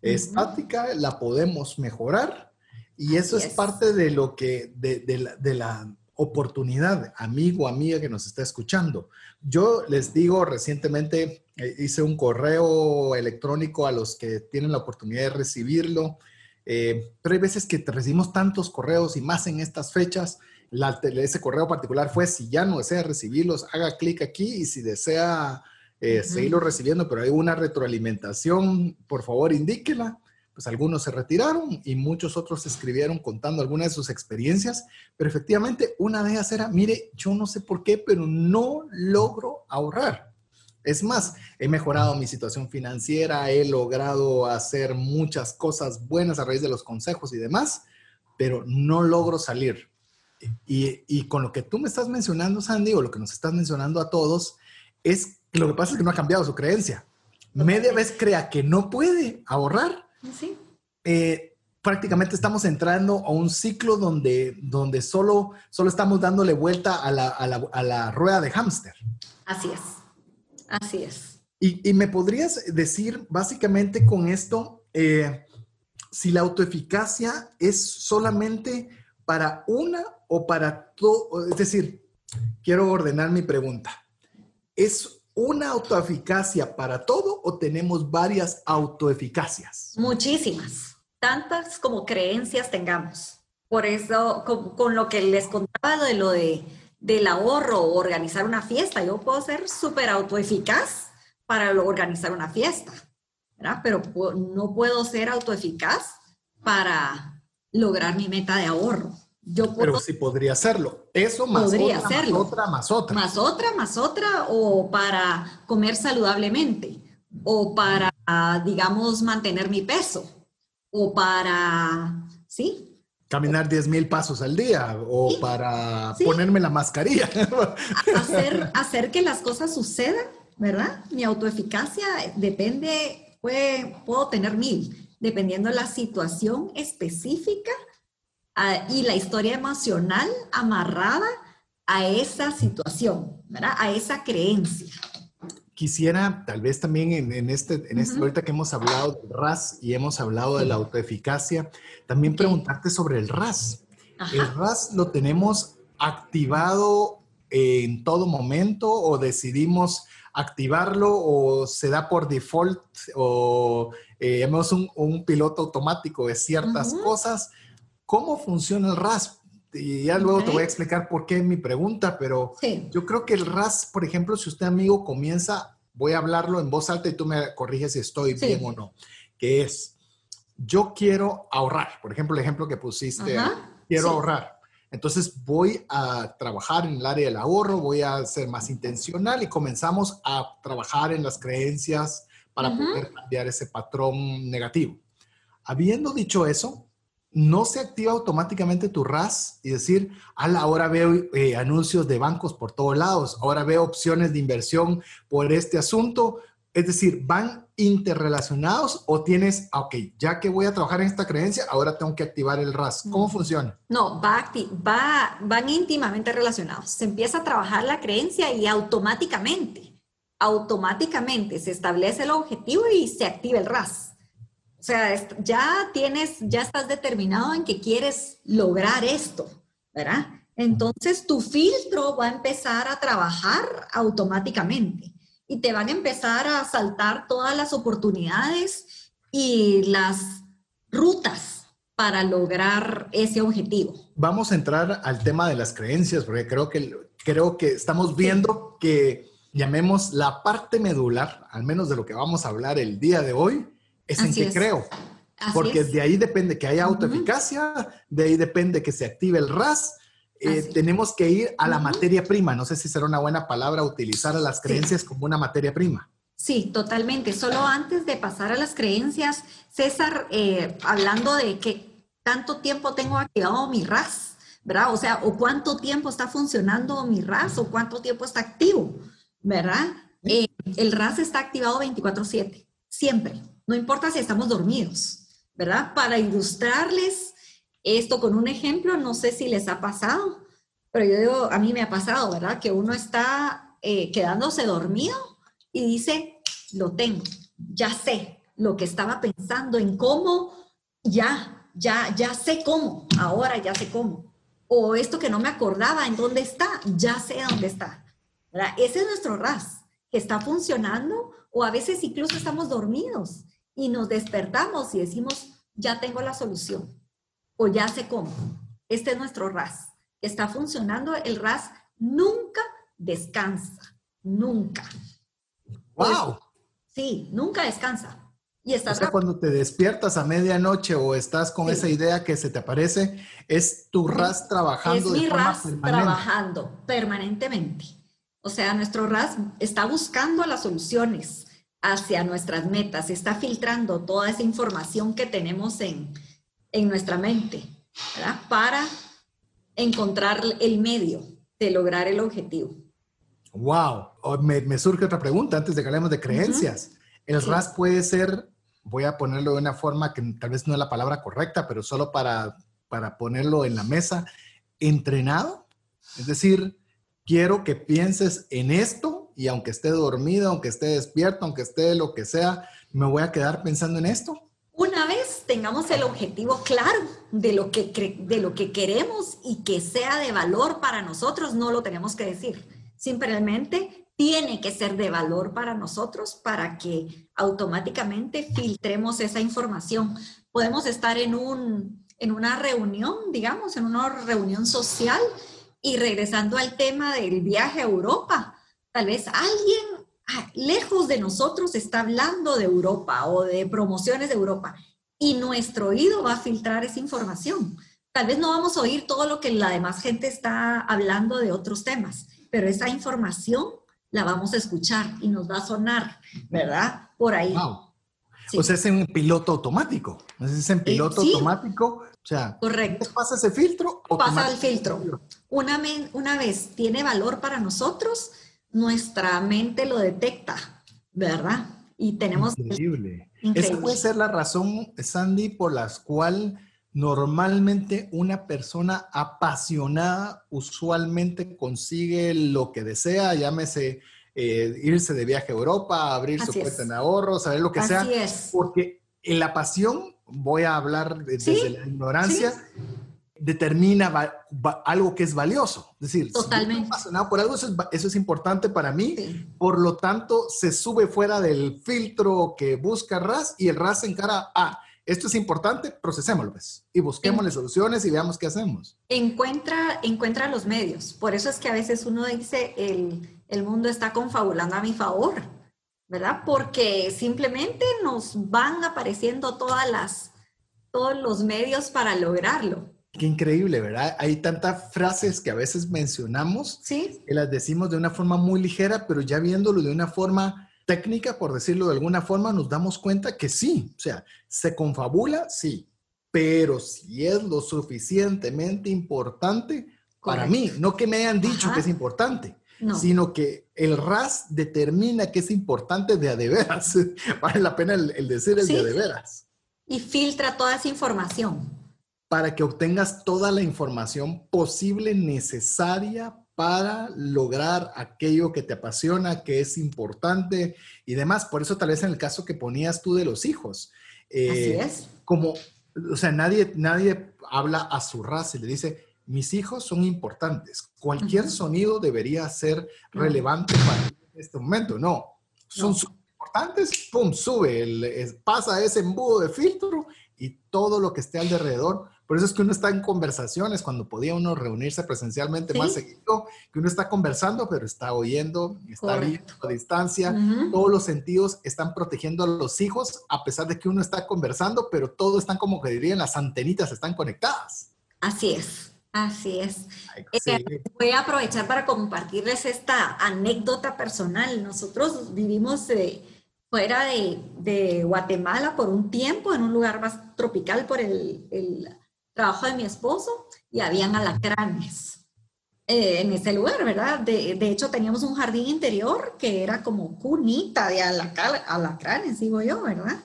es estática, la podemos mejorar y eso es, es. parte de lo que, de, de la, de la oportunidad, amigo, amiga que nos está escuchando. Yo les digo, recientemente eh, hice un correo electrónico a los que tienen la oportunidad de recibirlo, eh, pero hay veces que te recibimos tantos correos y más en estas fechas. La- ese correo particular fue, si ya no desea recibirlos, haga clic aquí y si desea eh, Ujú. seguirlo recibiendo, pero hay una retroalimentación, por favor indíquela. Pues algunos se retiraron y muchos otros escribieron contando algunas de sus experiencias, pero efectivamente una de ellas era, mire, yo no sé por qué, pero no logro ahorrar. Es más, he mejorado mi situación financiera, he logrado hacer muchas cosas buenas a raíz de los consejos y demás, pero no logro salir. Y, y con lo que tú me estás mencionando, Sandy, o lo que nos estás mencionando a todos, es que lo que pasa es que no ha cambiado su creencia. Media vez crea que no puede ahorrar, Sí. eh, prácticamente estamos entrando a un ciclo donde, donde solo, solo estamos dándole vuelta a la, a la- a la rueda de hámster. Así es. Así es. Y, y me podrías decir básicamente con esto, eh, si la autoeficacia es solamente para una o para todo, es decir, quiero ordenar mi pregunta. ¿Es una autoeficacia para todo o tenemos varias autoeficacias? Muchísimas, tantas como creencias tengamos. Por eso, con, con lo que les contaba de lo de, del ahorro o organizar una fiesta, yo puedo ser súper autoeficaz para organizar una fiesta, ¿verdad? Pero no puedo ser autoeficaz para lograr mi meta de ahorro. Yo puedo Pero sí podría hacerlo. Eso más Podría otra, hacerlo. más otra, más otra. más otra, más otra, o para comer saludablemente, o para, digamos, mantener mi peso, o para, ¿sí? Caminar 10 mil pasos al día o Sí. para Sí. ponerme la mascarilla. hacer, hacer que las cosas sucedan, ¿verdad? Mi autoeficacia depende, puede, puedo tener mil, dependiendo la situación específica ah, y la historia emocional amarrada a esa situación, ¿verdad? A esa creencia. Quisiera, tal vez también en, en este, en este, ahorita que hemos hablado del RAS y hemos hablado de la autoeficacia, también preguntarte sobre el RAS. ¿El. RAS lo tenemos activado en todo momento o decidimos activarlo o se da por default o eh, hemos un, un piloto automático de ciertas cosas? ¿Cómo funciona el RAS? Y ya luego te voy a explicar por qué mi pregunta, pero yo creo que el RAS, por ejemplo, si usted amigo comienza, voy a hablarlo en voz alta y tú me corriges si estoy bien o no, que es, yo quiero ahorrar, por ejemplo, el ejemplo que pusiste, quiero ahorrar. Entonces voy a trabajar en el área del ahorro, voy a ser más intencional y comenzamos a trabajar en las creencias para poder cambiar ese patrón negativo. Habiendo dicho eso, no se activa automáticamente tu RAS y decir, ahora veo eh, anuncios de bancos por todos lados, ahora veo opciones de inversión por este asunto. Es decir, ¿van interrelacionados o tienes, ah, ok, ya que voy a trabajar en esta creencia, ahora tengo que activar el RAS? ¿Cómo mm. funciona? No, va, va, van íntimamente relacionados. Se empieza a trabajar la creencia y automáticamente, automáticamente se establece el objetivo y se activa el RAS. O sea, ya tienes, ya estás determinado en que quieres lograr esto, ¿verdad? Entonces tu filtro va a empezar a trabajar automáticamente y te van a empezar a saltar todas las oportunidades y las rutas para lograr ese objetivo. Vamos a entrar al tema de las creencias, porque creo que, creo que estamos viendo que llamemos la parte medular, al menos de lo que vamos a hablar el día de hoy, es en qué creo. Porque de ahí depende que haya autoeficacia, de ahí depende que se active el RAS. Eh, tenemos que ir a la materia prima. No sé si será una buena palabra utilizar a las creencias como una materia prima. Sí, totalmente. Solo antes de pasar a las creencias, César, eh, hablando de que tanto tiempo tengo activado mi RAS, ¿verdad? O sea, o cuánto tiempo está funcionando mi RAS o cuánto tiempo está activo, ¿verdad? Eh, el RAS está activado 24/7, siempre. No importa si estamos dormidos, ¿verdad? Para ilustrarles esto con un ejemplo, no sé si les ha pasado, pero yo digo, a mí me ha pasado, ¿verdad? Que uno está eh, quedándose dormido y dice, lo tengo, ya sé lo que estaba pensando en cómo, ya, ya, ya sé cómo, ahora ya sé cómo. O esto que no me acordaba, ¿en dónde está? Ya sé dónde está. ¿verdad? Ese es nuestro RAS, que está funcionando o a veces incluso estamos dormidos y nos despertamos y decimos, ya tengo la solución o ya sé cómo. Este es nuestro RAS. Está funcionando. El RAS nunca descansa, nunca. ¡Wow! sí, nunca descansa. Y estás o sea, cuando te despiertas a medianoche o estás con esa idea que se te aparece, es tu RAS trabajando. Es mi RAS trabajando permanentemente. O sea, nuestro RAS está buscando las soluciones hacia nuestras metas, está filtrando toda esa información que tenemos en, nuestra mente, ¿verdad? Para encontrar el medio de lograr el objetivo. Wow, oh, me, surge otra pregunta antes de que hablemos de creencias. El RAS puede ser, voy a ponerlo de una forma que tal vez no es la palabra correcta, pero solo para, para ponerlo en la mesa, entrenado. Es decir, quiero que pienses en esto y aunque esté dormido, aunque esté despierto, aunque esté lo que sea, me voy a quedar pensando en esto. Una vez tengamos el objetivo claro de lo que, de lo que queremos y que sea de valor para nosotros, no lo tenemos que decir. Simplemente tiene que ser de valor para nosotros para que automáticamente filtremos esa información. Podemos estar en, un, en una reunión, digamos, en una reunión social y regresando al tema del viaje a Europa Tal vez alguien ah, lejos de nosotros está hablando de Europa o de promociones de Europa y nuestro oído va a filtrar esa información. Tal vez no vamos a oír todo lo que la demás gente está hablando de otros temas, pero esa información la vamos a escuchar y nos va a sonar, ¿verdad? Por ahí. Wow. O sea, es en piloto automático. Es en piloto automático. O sea, correcto. pasa ese filtro. Pasa el filtro. Una, una vez tiene valor para nosotros, nuestra mente lo detecta, ¿verdad? Y tenemos... Increíble. Esa puede ser la razón, Sandy, por la cual normalmente una persona apasionada usualmente consigue lo que desea, llámese eh, irse de viaje a Europa, abrir su cuenta en ahorros, saber lo que sea. Es. Porque en la pasión, voy a hablar desde la ignorancia, determina algo que es valioso. Es decir, Totalmente. Si estoy por algo, eso es, importante para mí. Por lo tanto, se sube fuera del filtro que busca RAS y el RAS encara, ah, esto es importante, procesémoslo pues, y busquémosle soluciones y veamos qué hacemos. Encuentra, encuentra los medios. Por eso es que a veces uno dice, el, el mundo está confabulando a mi favor, ¿verdad? Porque simplemente nos van apareciendo todas las, todos los medios para lograrlo. Qué increíble, ¿verdad? Hay tantas frases que a veces mencionamos, ¿Sí? que las decimos de una forma muy ligera, pero ya viéndolo de una forma técnica, por decirlo de alguna forma, nos damos cuenta que sí, o sea, se confabula, sí, pero si es lo suficientemente importante para mí, no que me hayan dicho que es importante, sino que el RAS determina que es importante de a de veras. vale la pena el, decir el de a de veras. Y filtra toda esa información. Para que obtengas toda la información posible necesaria para lograr aquello que te apasiona, que es importante y demás. Por eso tal vez en el caso que ponías tú de los hijos. Eh, Así es. Como, o sea, nadie, nadie habla a su raza y le dice, mis hijos son importantes. Cualquier sonido debería ser relevante para este momento. No, son importantes, pum, sube, pasa ese embudo de filtro y todo lo que esté alrededor por eso es que uno está en conversaciones cuando podía uno reunirse presencialmente más seguido, que uno está conversando, pero está oyendo, está viendo a distancia. Todos los sentidos están protegiendo a los hijos, a pesar de que uno está conversando, pero todo están como que dirían, las antenitas están conectadas. Así es. Así es. Eh, voy a aprovechar para compartirles esta anécdota personal. Nosotros vivimos fuera de, Guatemala por un tiempo, en un lugar más tropical por el, el trabajo de mi esposo y habían alacranes eh, en ese lugar, ¿verdad? De, de, hecho, teníamos un jardín interior que era como cunita de alacranes, digo yo, ¿verdad?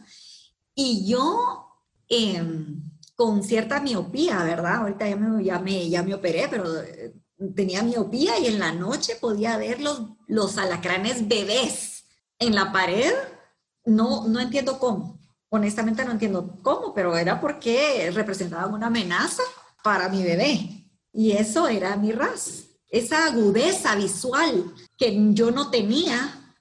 Y yo, em, con cierta miopía, ¿verdad? Ahorita ya me, ya me, ya me operé, pero eh, tenía miopía y en la noche podía ver los, los alacranes bebés en la pared. No, no entiendo cómo honestamente no entiendo cómo, pero era porque representaban una amenaza para mi bebé. Y eso era mi ras. Esa agudeza visual que yo no tenía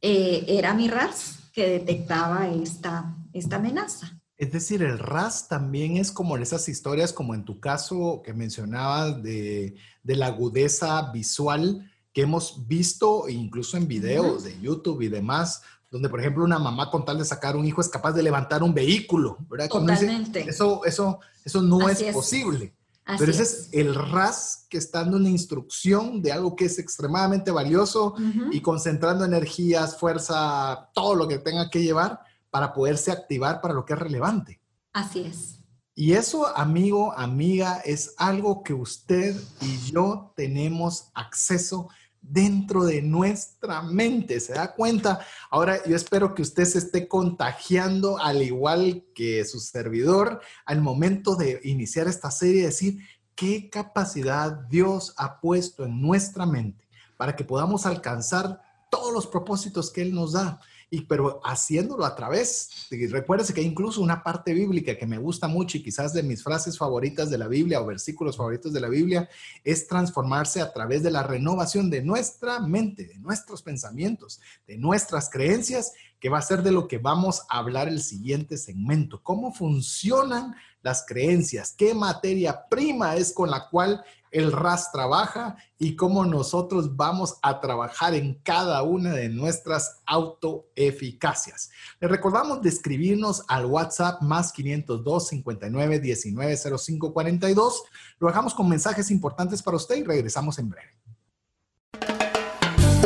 eh, era mi ras que detectaba esta, esta amenaza. Es decir, el RAS también es como en esas historias, como en tu caso que mencionabas de, de la agudeza visual que hemos visto incluso en videos de YouTube y demás, donde, por ejemplo, una mamá con tal de sacar un hijo es capaz de levantar un vehículo, ¿verdad? Totalmente. eso, eso, eso no es, posible. Pero ese es. el RAS que está dando una instrucción de algo que es extremadamente valioso y concentrando energías, fuerza, todo lo que tenga que llevar para poderse activar para lo que es relevante. Así es. Y eso, amigo, amiga, es algo que usted y yo tenemos acceso dentro de nuestra mente. ¿Se da cuenta? Ahora yo espero que usted se esté contagiando al igual que su servidor al momento de iniciar esta serie, decir qué capacidad Dios ha puesto en nuestra mente para que podamos alcanzar todos los propósitos que Él nos da y pero haciéndolo a través, recuérdese que incluso una parte bíblica que me gusta mucho y quizás de mis frases favoritas de la Biblia o versículos favoritos de la Biblia, es transformarse a través de la renovación de nuestra mente, de nuestros pensamientos, de nuestras creencias, que va a ser de lo que vamos a hablar el siguiente segmento, cómo funcionan las creencias, qué materia prima es con la cual el RAS trabaja y cómo nosotros vamos a trabajar en cada una de nuestras autoeficacias. Le recordamos de escribirnos al WhatsApp más 502 59 19 05 42. Lo dejamos con mensajes importantes para usted y regresamos en breve.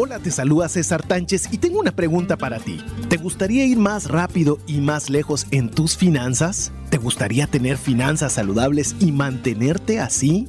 Hola, te saluda César Tánchez y tengo una pregunta para ti. ¿Te gustaría ir más rápido y más lejos en tus finanzas? ¿Te gustaría tener finanzas saludables y mantenerte así?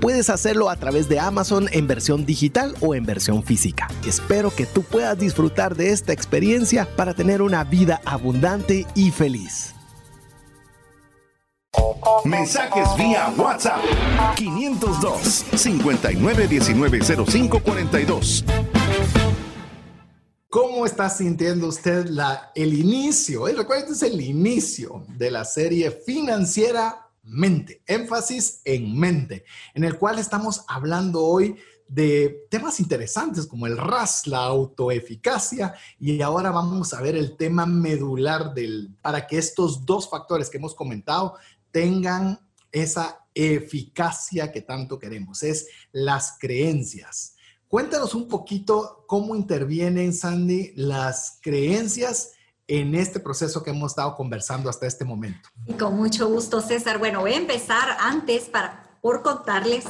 puedes hacerlo a través de Amazon en versión digital o en versión física. Espero que tú puedas disfrutar de esta experiencia para tener una vida abundante y feliz. Mensajes vía WhatsApp 502 59190542. ¿Cómo está sintiendo usted la, el inicio? Eh, recuerden, es el inicio de la serie financiera Mente, énfasis en mente, en el cual estamos hablando hoy de temas interesantes como el RAS, la autoeficacia, y ahora vamos a ver el tema medular del, para que estos dos factores que hemos comentado tengan esa eficacia que tanto queremos, es las creencias. Cuéntanos un poquito cómo intervienen, Sandy, las creencias en este proceso que hemos estado conversando hasta este momento. Y con mucho gusto, César. Bueno, voy a empezar antes para, por contarles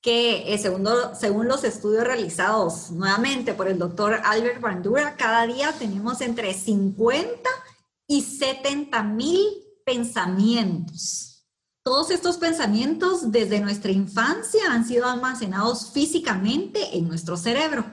que eh, según, según los estudios realizados nuevamente por el doctor Albert Bandura, cada día tenemos entre 50 y 70 mil pensamientos todos estos pensamientos desde nuestra infancia han sido almacenados físicamente en nuestro cerebro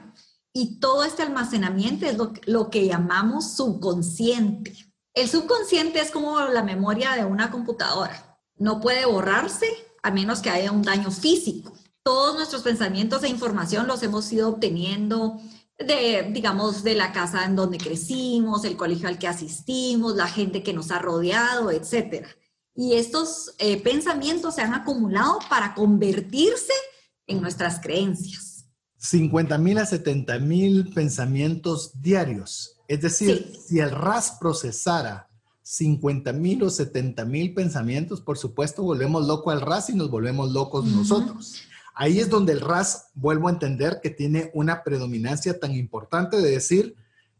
y todo este almacenamiento es lo, que llamamos subconsciente. El subconsciente es como la memoria de una computadora. No puede borrarse a menos que haya un daño físico. Todos nuestros pensamientos e información los hemos ido obteniendo de, digamos, de la casa en donde crecimos, el colegio al que asistimos, la gente que nos ha rodeado, etcétera y estos eh, pensamientos se han acumulado para convertirse en nuestras creencias. 50 mil a 70 mil pensamientos diarios. Es decir, si el RAS procesara 50 mil o 70 mil pensamientos, por supuesto, volvemos loco al RAS y nos volvemos locos nosotros. Ahí es donde el RAS, vuelvo a entender que tiene una predominancia tan importante de decir,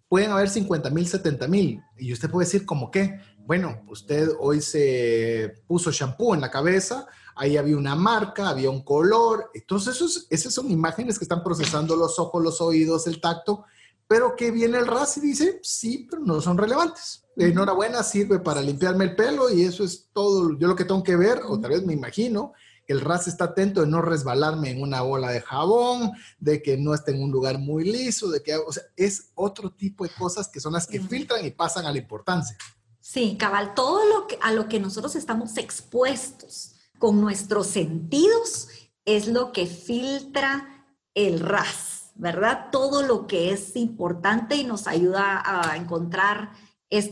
pueden haber 50 mil, 70 mil. Y usted puede decir, ¿cómo qué? Bueno, usted hoy se puso shampoo en la cabeza, ahí había una marca, había un color. Entonces, esas son imágenes que están procesando los ojos, los oídos, el tacto, pero que viene el RAS y dice, sí, pero no son relevantes. Enhorabuena, sirve para limpiarme el pelo y eso es todo. Yo lo que tengo que ver, o tal vez me imagino, el RAS está atento de no resbalarme en una bola de jabón, de que no esté en un lugar muy liso, de que, o sea, es otro tipo de cosas que son las que filtran y pasan a la importancia. Sí, cabal, todo lo que, a lo que nosotros estamos expuestos con nuestros sentidos es lo que filtra el RAS, ¿verdad? Todo lo que es importante y nos ayuda a encontrar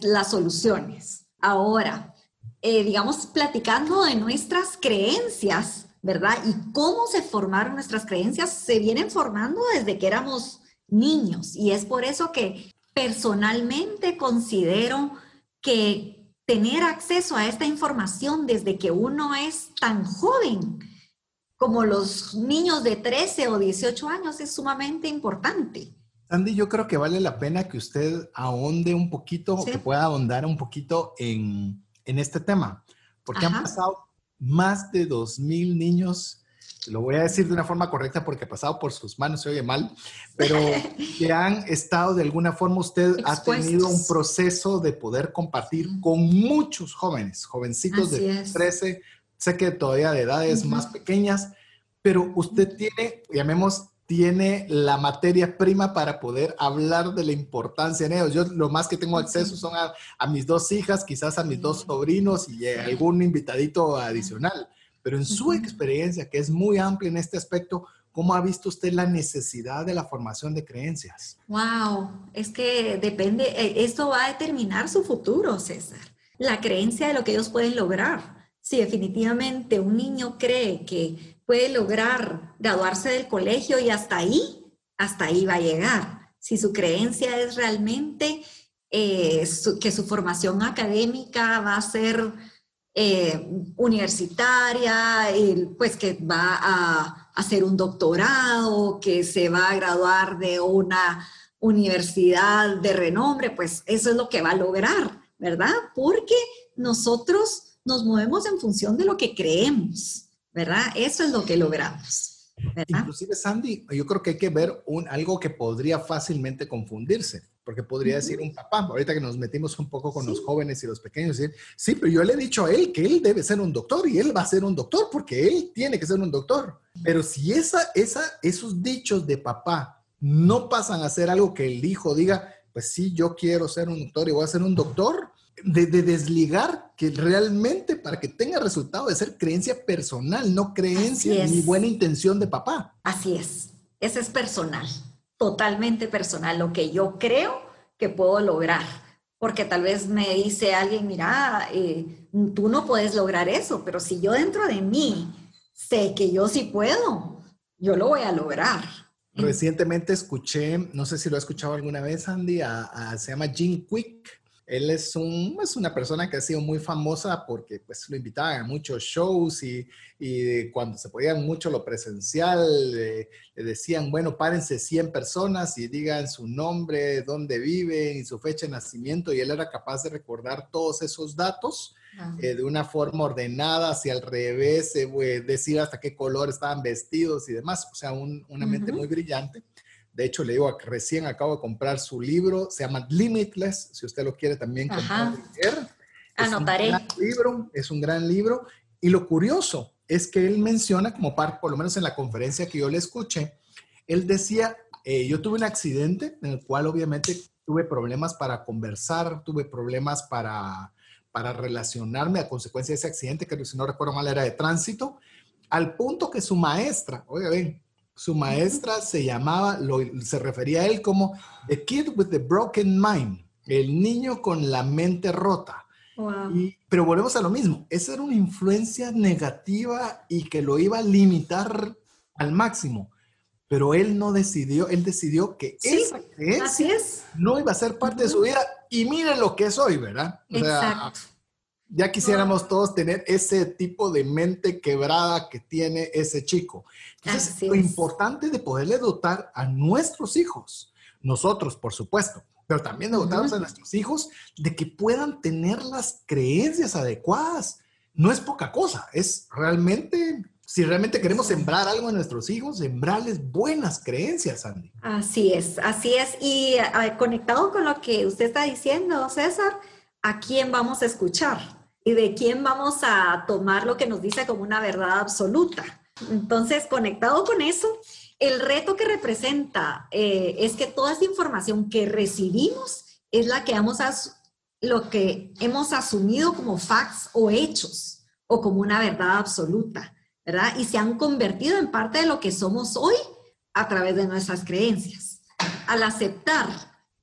las soluciones. Ahora, eh, digamos, platicando de nuestras creencias, ¿verdad? Y cómo se formaron nuestras creencias, se vienen formando desde que éramos niños. Y es por eso que personalmente considero que tener acceso a esta información desde que uno es tan joven como los niños de 13 o 18 años es sumamente importante. Sandy, yo creo que vale la pena que usted ahonde un poquito, que pueda ahondar un poquito en en este tema, porque han pasado más de 2.000 niños, lo voy a decir de una forma correcta porque ha pasado por sus manos, se oye mal, pero que han estado de alguna forma, usted ha tenido un proceso de poder compartir con muchos jóvenes, jovencitos de 13, sé que todavía de edades más pequeñas, pero usted tiene, llamemos, tiene la materia prima para poder hablar de la importancia en ellos. Yo lo más que tengo acceso son a, mis dos hijas, quizás a mis dos sobrinos y algún invitadito adicional. Pero en su experiencia, que es muy amplia en este aspecto, ¿cómo ha visto usted la necesidad de la formación de creencias? Wow, es que depende, eh, esto va a determinar su futuro, César. La creencia de lo que ellos pueden lograr. Si definitivamente un niño cree que puede lograr graduarse del colegio y hasta ahí, hasta ahí va a llegar. Si su creencia es realmente eh, que su formación académica va a ser eh, universitaria, pues que va a hacer un doctorado, que se va a graduar de una universidad de renombre, pues eso es lo que va a lograr, ¿verdad? Porque nosotros nos movemos en función de lo que creemos. ¿verdad? Eso es lo que logramos. Inclusive, Sandy, yo creo que hay que ver algo que podría fácilmente confundirse, porque podría decir un papá, ahorita que nos metimos un poco con los jóvenes y los pequeños, decir, sí, pero yo le he dicho a él que él debe ser un doctor y él va a ser un doctor porque él tiene que ser un doctor. Pero si esa, esa, esos dichos de papá no pasan a ser algo que el hijo diga, pues sí, yo quiero ser un doctor y voy a ser un doctor, de, desligar que realmente para que tenga resultado de ser creencia personal, no creencia ni buena intención de papá. Así es, ese es personal, totalmente personal, lo que yo creo que puedo lograr. Porque tal vez me dice alguien, mira, eh, tú no puedes lograr eso, pero si yo dentro de mí sé que yo sí puedo, yo lo voy a lograr. Recientemente escuché, no sé si lo he escuchado alguna vez, Andy, se llama Jim Quick él es, un, es una persona que ha sido muy famosa porque pues lo invitaban a muchos shows y, y cuando se podía mucho lo presencial, le decían, bueno, párense 100 personas y digan su nombre, dónde viven y su fecha de nacimiento y él era capaz de recordar todos esos datos ah. eh, de una forma ordenada, hacia el revés, eh, decir hasta qué color estaban vestidos y demás, o sea, una mente muy brillante. De hecho, le digo, recién acabo de comprar su libro, se llama Limitless, si usted lo quiere también comprar. Anotaré. Es un gran libro, es un gran libro. Y lo curioso es que él menciona, como parte, por lo menos en la conferencia que yo le escuché, él decía, eh, yo tuve un accidente en el cual obviamente tuve problemas para conversar, tuve problemas para, para relacionarme a consecuencia de ese accidente, que si no recuerdo mal era de tránsito, al punto que su maestra, oiga, ven, su maestra se llamaba, se refería a él como The Kid with the Broken Mind, el niño con la mente rota. pero volvemos a lo mismo, esa era una influencia negativa y que lo iba a limitar al máximo. Pero él no decidió, él decidió que esa creencia no iba a ser parte de su vida y mire lo que es hoy, ¿verdad? Exacto. Ya quisiéramos todos tener ese tipo de mente quebrada que tiene ese chico. Entonces, lo importante de poderle dotar a nuestros hijos, nosotros, por supuesto, pero también dotarnos a nuestros hijos de que puedan tener las creencias adecuadas. No es poca cosa, es realmente, si realmente queremos sembrar algo en nuestros hijos, sembrarles buenas creencias, Andy. Así es, así es. Y ah, conectado con lo que usted está diciendo, César, ¿a quién vamos a escuchar? De quién vamos a tomar lo que nos dice como una verdad absoluta. Entonces, conectado con eso, el reto que representa eh, es que toda esta información que recibimos es la que hemos lo que hemos asumido como facts o hechos o como una verdad absoluta, ¿verdad? Y se han convertido en parte de lo que somos hoy a través de nuestras creencias. Al aceptar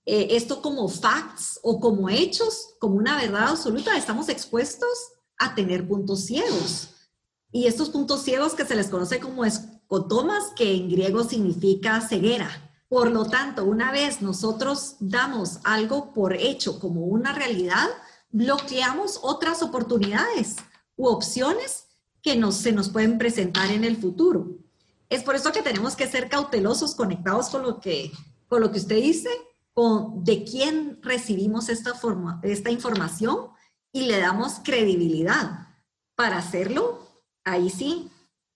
eh, esto como facts o como hechos, como una verdad absoluta, estamos expuestos a tener puntos ciegos. Y estos puntos ciegos que se les conoce como escotomas, que en griego significa ceguera. Por lo tanto, una vez nosotros damos algo por hecho como una realidad, bloqueamos otras oportunidades u opciones que nos, se nos pueden presentar en el futuro. Es por eso que tenemos que ser cautelosos, conectados con lo que, con lo que usted dice, de quién recibimos esta, forma, esta información y le damos credibilidad. Para hacerlo, ahí sí,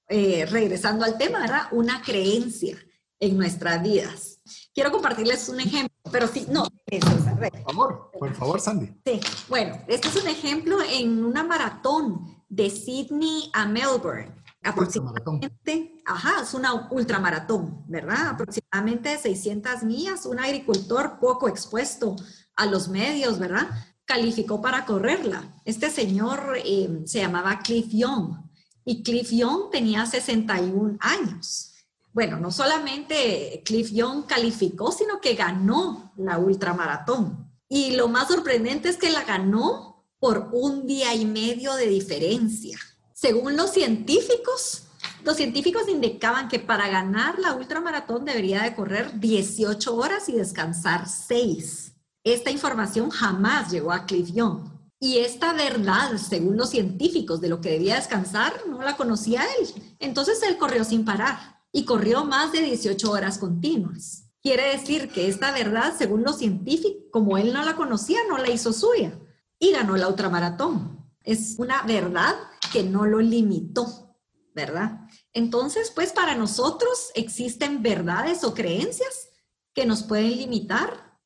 eh, regresando al tema, ¿verdad? Una creencia en nuestras vidas. Quiero compartirles un ejemplo, pero sí, no, Por favor, por favor, Sandy. Sí, bueno, este es un ejemplo en una maratón de Sydney a Melbourne. Aproximadamente, ajá, es una ultramaratón, ¿verdad? Aproximadamente 600 millas, un agricultor poco expuesto a los medios, ¿verdad? Calificó para correrla. Este señor em, se llamaba Cliff Young y Cliff Young tenía 61 años. Bueno, no solamente Cliff Young calificó, sino que ganó la ultramaratón. Y lo más sorprendente es que la ganó por un día y medio de diferencia. Según los científicos, los científicos indicaban que para ganar la ultramaratón debería de correr 18 horas y descansar 6. Esta información jamás llegó a Cliff Young. Y esta verdad, según los científicos, de lo que debía descansar, no la conocía él. Entonces él corrió sin parar y corrió más de 18 horas continuas. Quiere decir que esta verdad, según los científicos, como él no la conocía, no la hizo suya y ganó la ultramaratón. Es una verdad que no lo limitó, ¿verdad? Entonces, pues para nosotros existen verdades o creencias que nos pueden limitar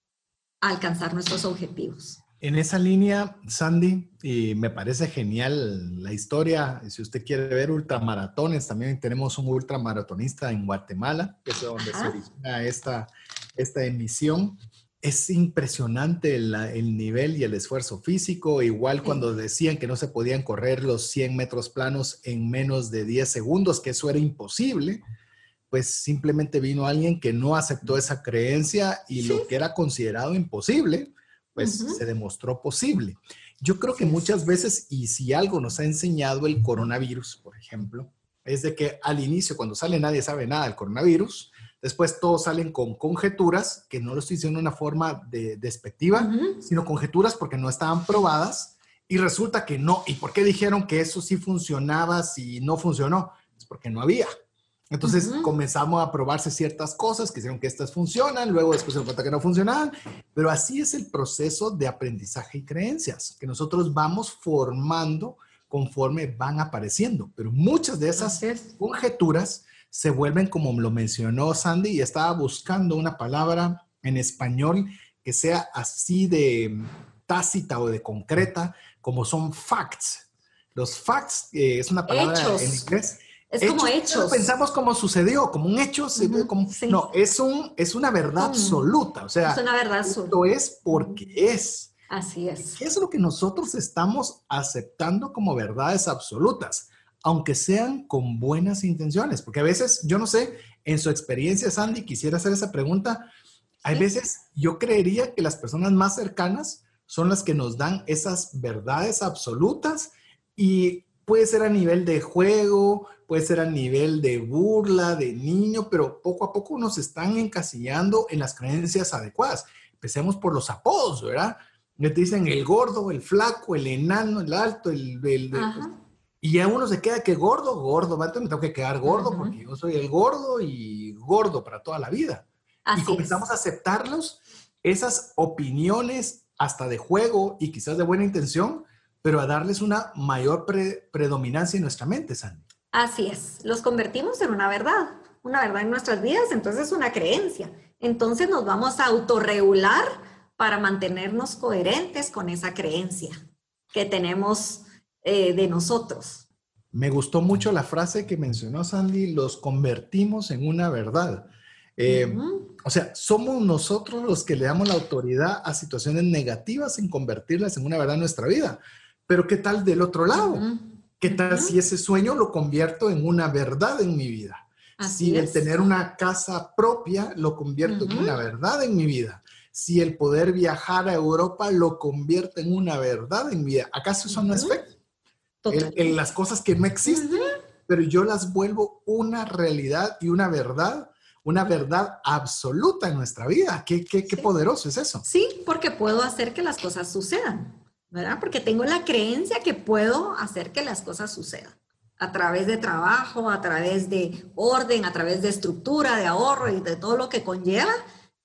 a alcanzar nuestros objetivos. En esa línea, Sandy, y me parece genial la historia. Si usted quiere ver ultramaratones, también tenemos un ultramaratonista en Guatemala, que es donde se origina esta, esta emisión. Es impresionante el, nivel y el esfuerzo físico. Igual cuando decían que no se podían correr los 100 metros planos en menos de 10 segundos, que eso era imposible, pues simplemente vino alguien que no aceptó esa creencia y lo que era considerado imposible, pues se demostró posible. Yo creo que muchas veces, y si algo nos ha enseñado el coronavirus, por ejemplo, es de que al inicio, cuando sale nadie sabe nada del coronavirus, Después todos salen con conjeturas, que no lo estoy diciendo de una forma de, despectiva, sino conjeturas porque no estaban probadas y resulta que no. ¿Y por qué dijeron que eso sí funcionaba si no funcionó? Es porque no había. Entonces comenzamos a probarse ciertas cosas que hicieron que estas funcionan, luego después se cuenta que no funcionaban, pero así es el proceso de aprendizaje y creencias, que nosotros vamos formando conforme van apareciendo, pero muchas de esas conjeturas se vuelven, como lo mencionó Sandy, y estaba buscando una palabra en español que sea así de tácita o de concreta, como son facts. Los facts eh, es una palabra en inglés. Es como hechos. Pensamos como sucedió, como un hecho. como, No, es, un, es una verdad absoluta. O sea, es una verdad absoluta. Esto es porque es. Así es. ¿Qué es lo que nosotros estamos aceptando como verdades absolutas? Aunque sean con buenas intenciones, porque a veces, yo no sé, en su experiencia, Sandy, quisiera hacer esa pregunta, hay veces yo creería que las personas más cercanas son las que nos dan esas verdades absolutas y puede ser a nivel de juego, puede ser a nivel de burla, de niño, pero poco a poco nos están encasillando en las creencias adecuadas. Empecemos por los apodos, ¿verdad? Me dicen el gordo, el flaco, el enano, el alto, el, el, y ya uno se queda que gordo, gordo, me tengo que quedar gordo porque yo soy el gordo y gordo para toda la vida. y comenzamos a aceptarlos, esas opiniones hasta de juego y quizás de buena intención, pero a darles una mayor predominancia en nuestra mente, Sandy. Así es, los convertimos en una verdad, una verdad en nuestras vidas, entonces es una creencia. Entonces nos vamos a autorregular para mantenernos coherentes con esa creencia que tenemos eh, de nosotros. Me gustó mucho la frase que mencionó Sandy, los convertimos en una verdad. Eh, o sea, somos nosotros los que le damos la autoridad a situaciones negativas en convertirlas en una verdad en nuestra vida. Pero ¿qué tal del otro lado? ¿Qué tal si ese sueño lo convierto en una verdad en mi vida? si el tener una casa propia lo convierto en una verdad en mi vida. Si el poder viajar a Europa lo convierte en una verdad en mi vida. ¿Acaso eso no es fe? En, las cosas que no existen, pero yo las vuelvo una realidad y una verdad, una verdad absoluta en nuestra vida. Qué, qué, qué poderoso es eso. Sí, porque puedo hacer que las cosas sucedan, ¿verdad? Porque tengo la creencia que puedo hacer que las cosas sucedan a través de trabajo, a través de orden, a través de estructura, de ahorro y de todo lo que conlleva,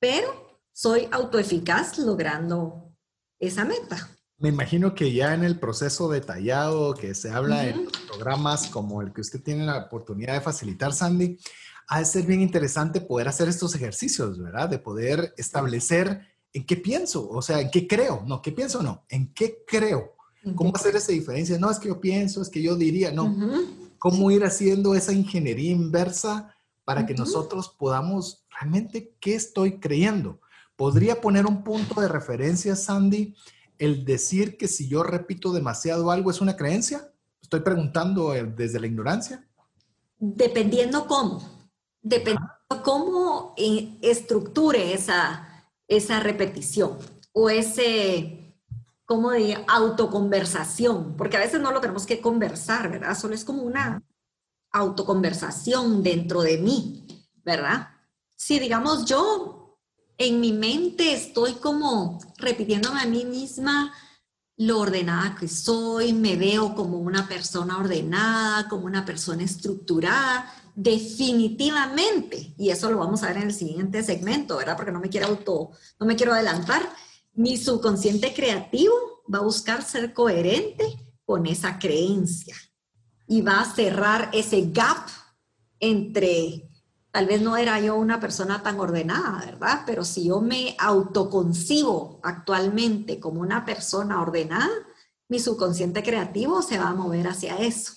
pero soy autoeficaz logrando esa meta. Me imagino que ya en el proceso detallado que se habla en programas como el que usted tiene la oportunidad de facilitar, Sandy, ha de ser bien interesante poder hacer estos ejercicios, ¿verdad? De poder establecer en qué pienso, o sea, en qué creo, no, qué pienso, no, en qué creo. ¿Cómo hacer esa diferencia? No, es que yo pienso, es que yo diría, no. ¿Cómo ir haciendo esa ingeniería inversa para que nosotros podamos realmente qué estoy creyendo? ¿Podría poner un punto de referencia, Sandy? El decir que si yo repito demasiado algo es una creencia? Estoy preguntando eh, desde la ignorancia. Dependiendo cómo, dependiendo cómo eh, estructure esa, esa repetición o ese, ¿cómo diría? Autoconversación, porque a veces no lo tenemos que conversar, ¿verdad? Solo es como una autoconversación dentro de mí, ¿verdad? Si digamos yo en mi mente estoy como repitiéndome a mí misma lo ordenada que soy, me veo como una persona ordenada, como una persona estructurada, definitivamente, y eso lo vamos a ver en el siguiente segmento, ¿verdad? Porque no me quiero auto, no me quiero adelantar, mi subconsciente creativo va a buscar ser coherente con esa creencia y va a cerrar ese gap entre Tal vez no era yo una persona tan ordenada, ¿verdad? Pero si yo me autoconcibo actualmente como una persona ordenada, mi subconsciente creativo se va a mover hacia eso.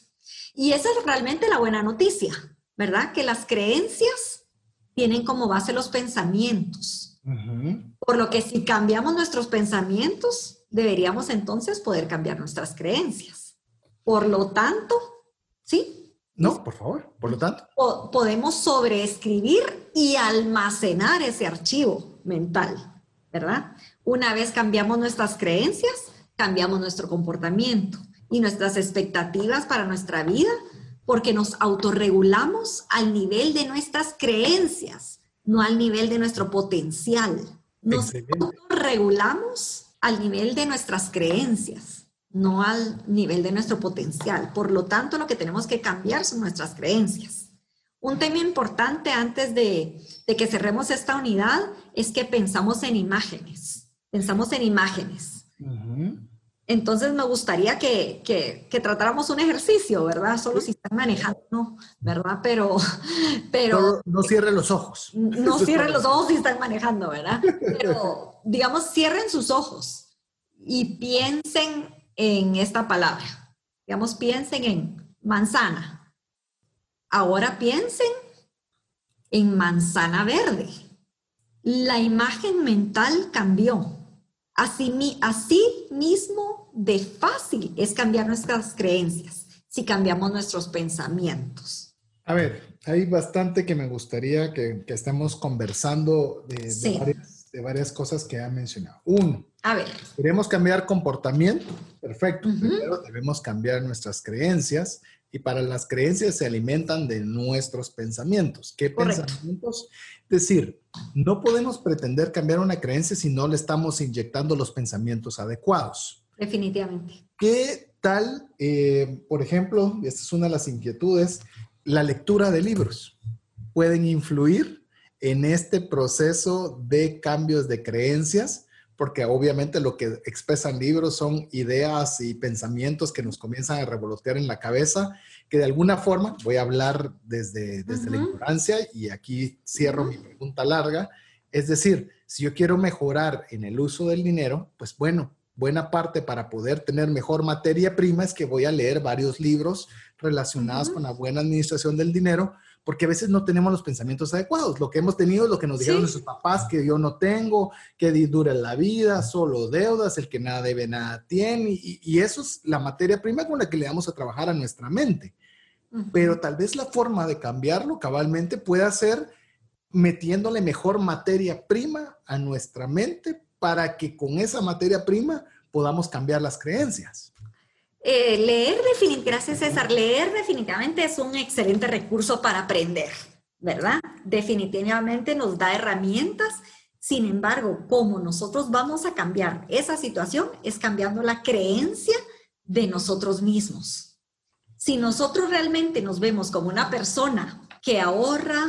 Y esa es realmente la buena noticia, ¿verdad? Que las creencias tienen como base los pensamientos. Por lo que si cambiamos nuestros pensamientos, deberíamos entonces poder cambiar nuestras creencias. Por lo tanto, ¿sí? No, por favor, por lo tanto. podemos sobreescribir y almacenar ese archivo mental, ¿verdad? Una vez cambiamos nuestras creencias, cambiamos nuestro comportamiento y nuestras expectativas para nuestra vida porque nos autorregulamos al nivel de nuestras creencias, no al nivel de nuestro potencial. Nos autorregulamos al nivel de nuestras creencias, no al nivel de nuestro potencial. Por lo tanto, lo que tenemos que cambiar son nuestras creencias. Un tema importante antes de, que cerremos esta unidad es que pensamos en imágenes. Pensamos en imágenes. Entonces me gustaría que, que, tratáramos un ejercicio, ¿verdad? Solo si están manejando, ¿verdad? Pero... pero no, cierren los ojos. No cierren los ojos si están manejando, ¿verdad? Pero, digamos, cierren sus ojos y piensen en esta palabra. Digamos, piensen en manzana. Ahora piensen en manzana verde. La imagen mental cambió. Así, así mismo de fácil es cambiar nuestras creencias si cambiamos nuestros pensamientos. A ver, hay bastante que me gustaría que, estemos conversando de, varias, cosas que ha mencionado. Uno, a ver. Queremos cambiar comportamiento, perfecto. Primero debemos cambiar nuestras creencias y para las creencias se alimentan de nuestros pensamientos. ¿Qué pensamientos? Es decir, no podemos pretender cambiar una creencia si no le estamos inyectando los pensamientos adecuados. Definitivamente. ¿Qué tal, eh, por ejemplo, esta es una de las inquietudes, la lectura de libros? ¿Pueden influir en este proceso de cambios de creencias? Porque obviamente lo que expresan libros son ideas y pensamientos que nos comienzan a revolotear en la cabeza, que de alguna forma, voy a hablar desde, desde la ignorancia y aquí cierro mi pregunta larga, es decir, si yo quiero mejorar en el uso del dinero, pues bueno, buena parte para poder tener mejor materia prima es que voy a leer varios libros relacionados con la buena administración del dinero, porque a veces no tenemos los pensamientos adecuados. Lo que hemos tenido, lo que nos dijeron nuestros papás, que yo no tengo, que dura la vida, solo deudas, el que nada debe, nada tiene, y, eso es la materia prima con la que le vamos a trabajar a nuestra mente. Pero tal vez la forma de cambiarlo cabalmente pueda ser metiéndole mejor materia prima a nuestra mente para que con esa materia prima podamos cambiar las creencias. Eh, leer, gracias César, leer definitivamente es un excelente recurso para aprender, ¿verdad? Definitivamente nos da herramientas. Sin embargo, cómo nosotros vamos a cambiar esa situación es cambiando la creencia de nosotros mismos. Si nosotros realmente nos vemos como una persona que ahorra,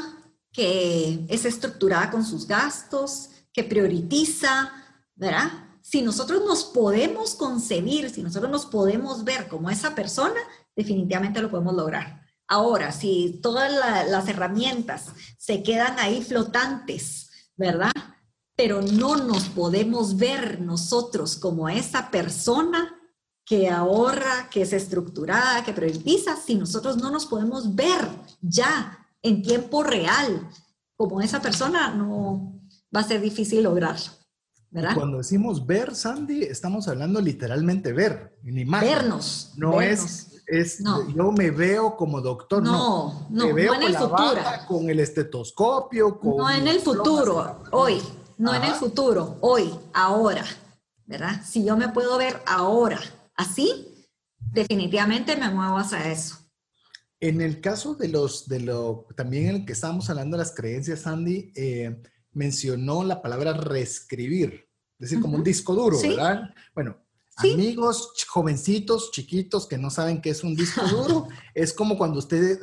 que es estructurada con sus gastos, que prioriza, ¿verdad? Si nosotros nos podemos concebir, si nosotros nos podemos ver como esa persona, definitivamente lo podemos lograr. Ahora, si todas las herramientas se quedan ahí flotantes, ¿verdad? Pero no nos podemos ver nosotros como esa persona que ahorra, que es estructurada, que prioriza, si nosotros no nos podemos ver ya en tiempo real como esa persona, no va a ser difícil lograrlo. Cuando decimos ver, Sandy, estamos hablando literalmente ver, en imagen. Vernos. No es, es yo me veo como doctor. No, no, me veo en el futuro. con el estetoscopio. Con no en el futuro, hoy. No en el futuro, hoy, ahora. ¿Verdad? Si yo me puedo ver ahora así, definitivamente me muevo hacia eso. En el caso de los, de lo, también en el que estábamos hablando de las creencias, Sandy, eh, mencionó la palabra reescribir, es decir, como un disco duro, ¿verdad? Bueno, amigos jovencitos, chiquitos que no saben qué es un disco duro, es como cuando usted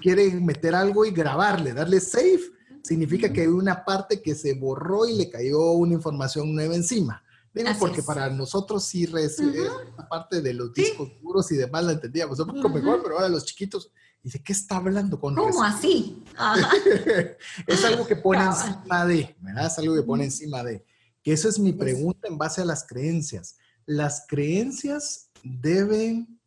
quiere meter algo y grabarle, darle save, significa que hay una parte que se borró y le cayó una información nueva encima. Digo, porque para nosotros sí, res, la parte de los discos duros y demás la entendíamos un poco mejor, pero ahora los chiquitos ¿Y de qué está hablando con ¿Cómo así? es algo que pone encima de, ¿verdad? Es algo que pone encima de. Que esa es mi pregunta en base a las creencias. Las creencias deben,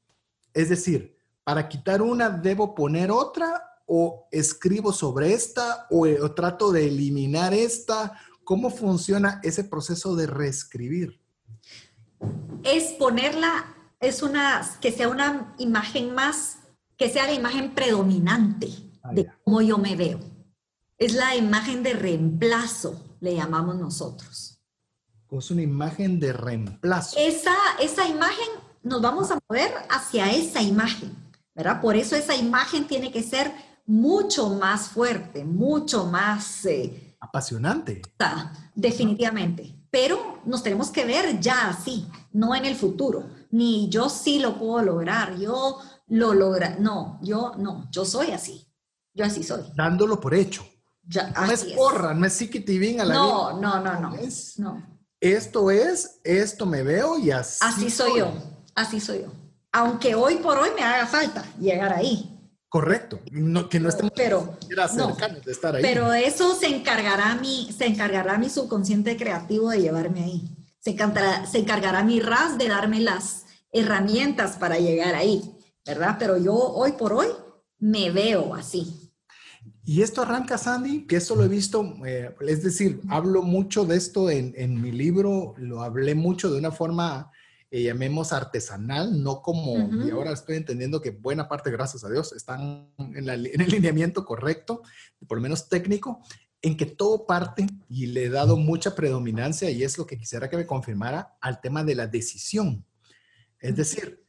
es decir, para quitar una debo poner otra o escribo sobre esta o, o trato de eliminar esta. ¿Cómo funciona ese proceso de reescribir? Es ponerla, es una, que sea una imagen más, que sea la imagen predominante ah, de cómo yo me veo. Es la imagen de reemplazo, le llamamos nosotros. Es una imagen de reemplazo. Esa, esa imagen, nos vamos a mover hacia esa imagen, ¿verdad? Por eso esa imagen tiene que ser mucho más fuerte, mucho más... Eh, Apasionante. Definitivamente. Pero nos tenemos que ver ya así, no en el futuro. Ni yo sí lo puedo lograr, yo lo logra. No, yo no, yo soy así. Yo así soy. Dándolo por hecho. no es porra, no es psiquitivin a la No, no, no, no. no. Esto es, esto me veo y así. Así soy yo, así soy yo. Aunque hoy por hoy me haga falta llegar ahí. Correcto, no, que no estemos pero, cercanos de estar ahí. Pero eso se encargará mi, se encargará mi subconsciente creativo de llevarme ahí. Se, encargará, se encargará mi RAS de darme las herramientas para llegar ahí, ¿verdad? Pero yo hoy por hoy me veo así. Y esto arranca, Sandy, que eso lo he visto, eh, es decir, hablo mucho de esto en, en mi libro, lo hablé mucho de una forma eh, llamemos artesanal, no como, y ahora estoy entendiendo que buena parte, gracias a Dios, están en, el lineamiento correcto, por lo menos técnico, en que todo parte, y le he dado mucha predominancia, y es lo que quisiera que me confirmara, al tema de la decisión. Es decir,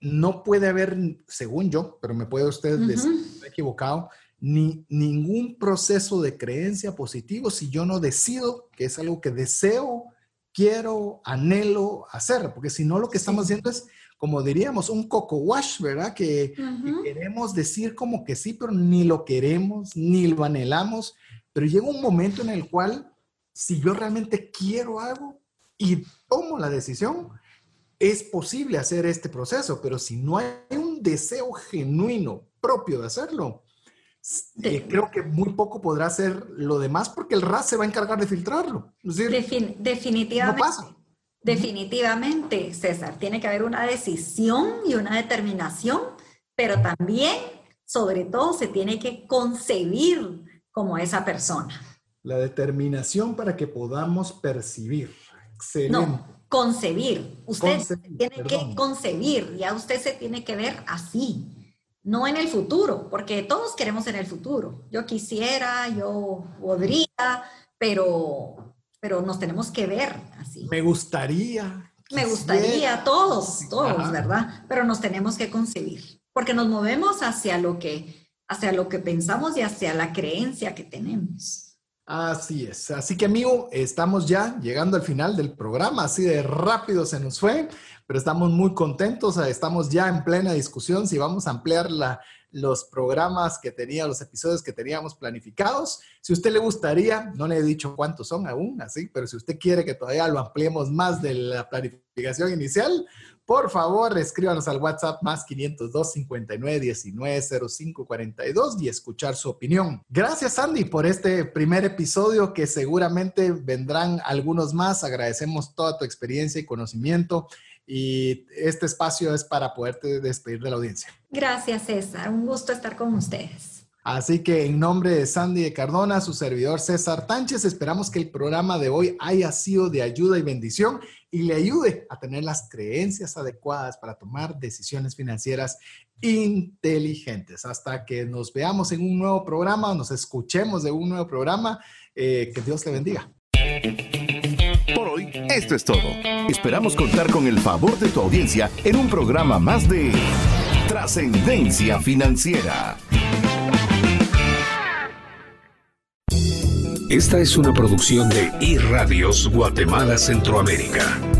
no puede haber, según yo, pero me puede usted decir, equivocado, ni ningún proceso de creencia positivo si yo no decido que es algo que deseo quiero, anhelo hacer, porque si no lo que estamos haciendo es, como diríamos, un coco wash, ¿verdad? Que, queremos decir como que sí, pero ni lo queremos, ni lo anhelamos, pero llega un momento en el cual, si yo realmente quiero algo y tomo la decisión, es posible hacer este proceso, pero si no hay un deseo genuino propio de hacerlo, eh, creo que muy poco podrá hacer lo demás porque el RAS se va a encargar de filtrarlo. definitivamente. Definitivamente, César. Tiene que haber una decisión y una determinación, pero también, sobre todo, se tiene que concebir como esa persona. La determinación para que podamos percibir. Excelente. No, concebir. Usted tiene que concebir, ya usted se tiene que ver así no en el futuro, porque todos queremos en el futuro. Yo quisiera, yo podría, pero, pero nos tenemos que ver así. Me gustaría. Me gustaría, todos, todos, ¿verdad? Pero nos tenemos que concebir, porque nos movemos hacia lo que, hacia lo que pensamos y hacia la creencia que tenemos. Así es. Así que amigo, estamos ya llegando al final del programa. Así de rápido se nos fue pero estamos muy contentos, estamos ya en plena discusión si vamos a ampliar los programas que tenía, los episodios que teníamos planificados. Si usted le gustaría, no le he dicho cuántos son aún, así, pero si usted quiere que todavía lo ampliemos más de la planificación inicial, por favor, escríbanos al WhatsApp más 502 59 19 05 42 y escuchar su opinión. Gracias, Andy, por este primer episodio que seguramente vendrán algunos más. Agradecemos toda tu experiencia y conocimiento y este espacio es para poderte despedir de la audiencia. Gracias, César. Un gusto estar con ustedes. Así que en nombre de Sandy de Cardona, su servidor César Tánchez, esperamos que el programa de hoy haya sido de ayuda y bendición y le ayude a tener las creencias adecuadas para tomar decisiones financieras inteligentes. Hasta que nos veamos en un nuevo programa, nos escuchemos de un nuevo programa, eh, que Dios le bendiga. Por hoy, esto es todo. Esperamos contar con el favor de tu audiencia en un programa más de Trascendencia Financiera. Esta es una producción de iRadios Guatemala Centroamérica.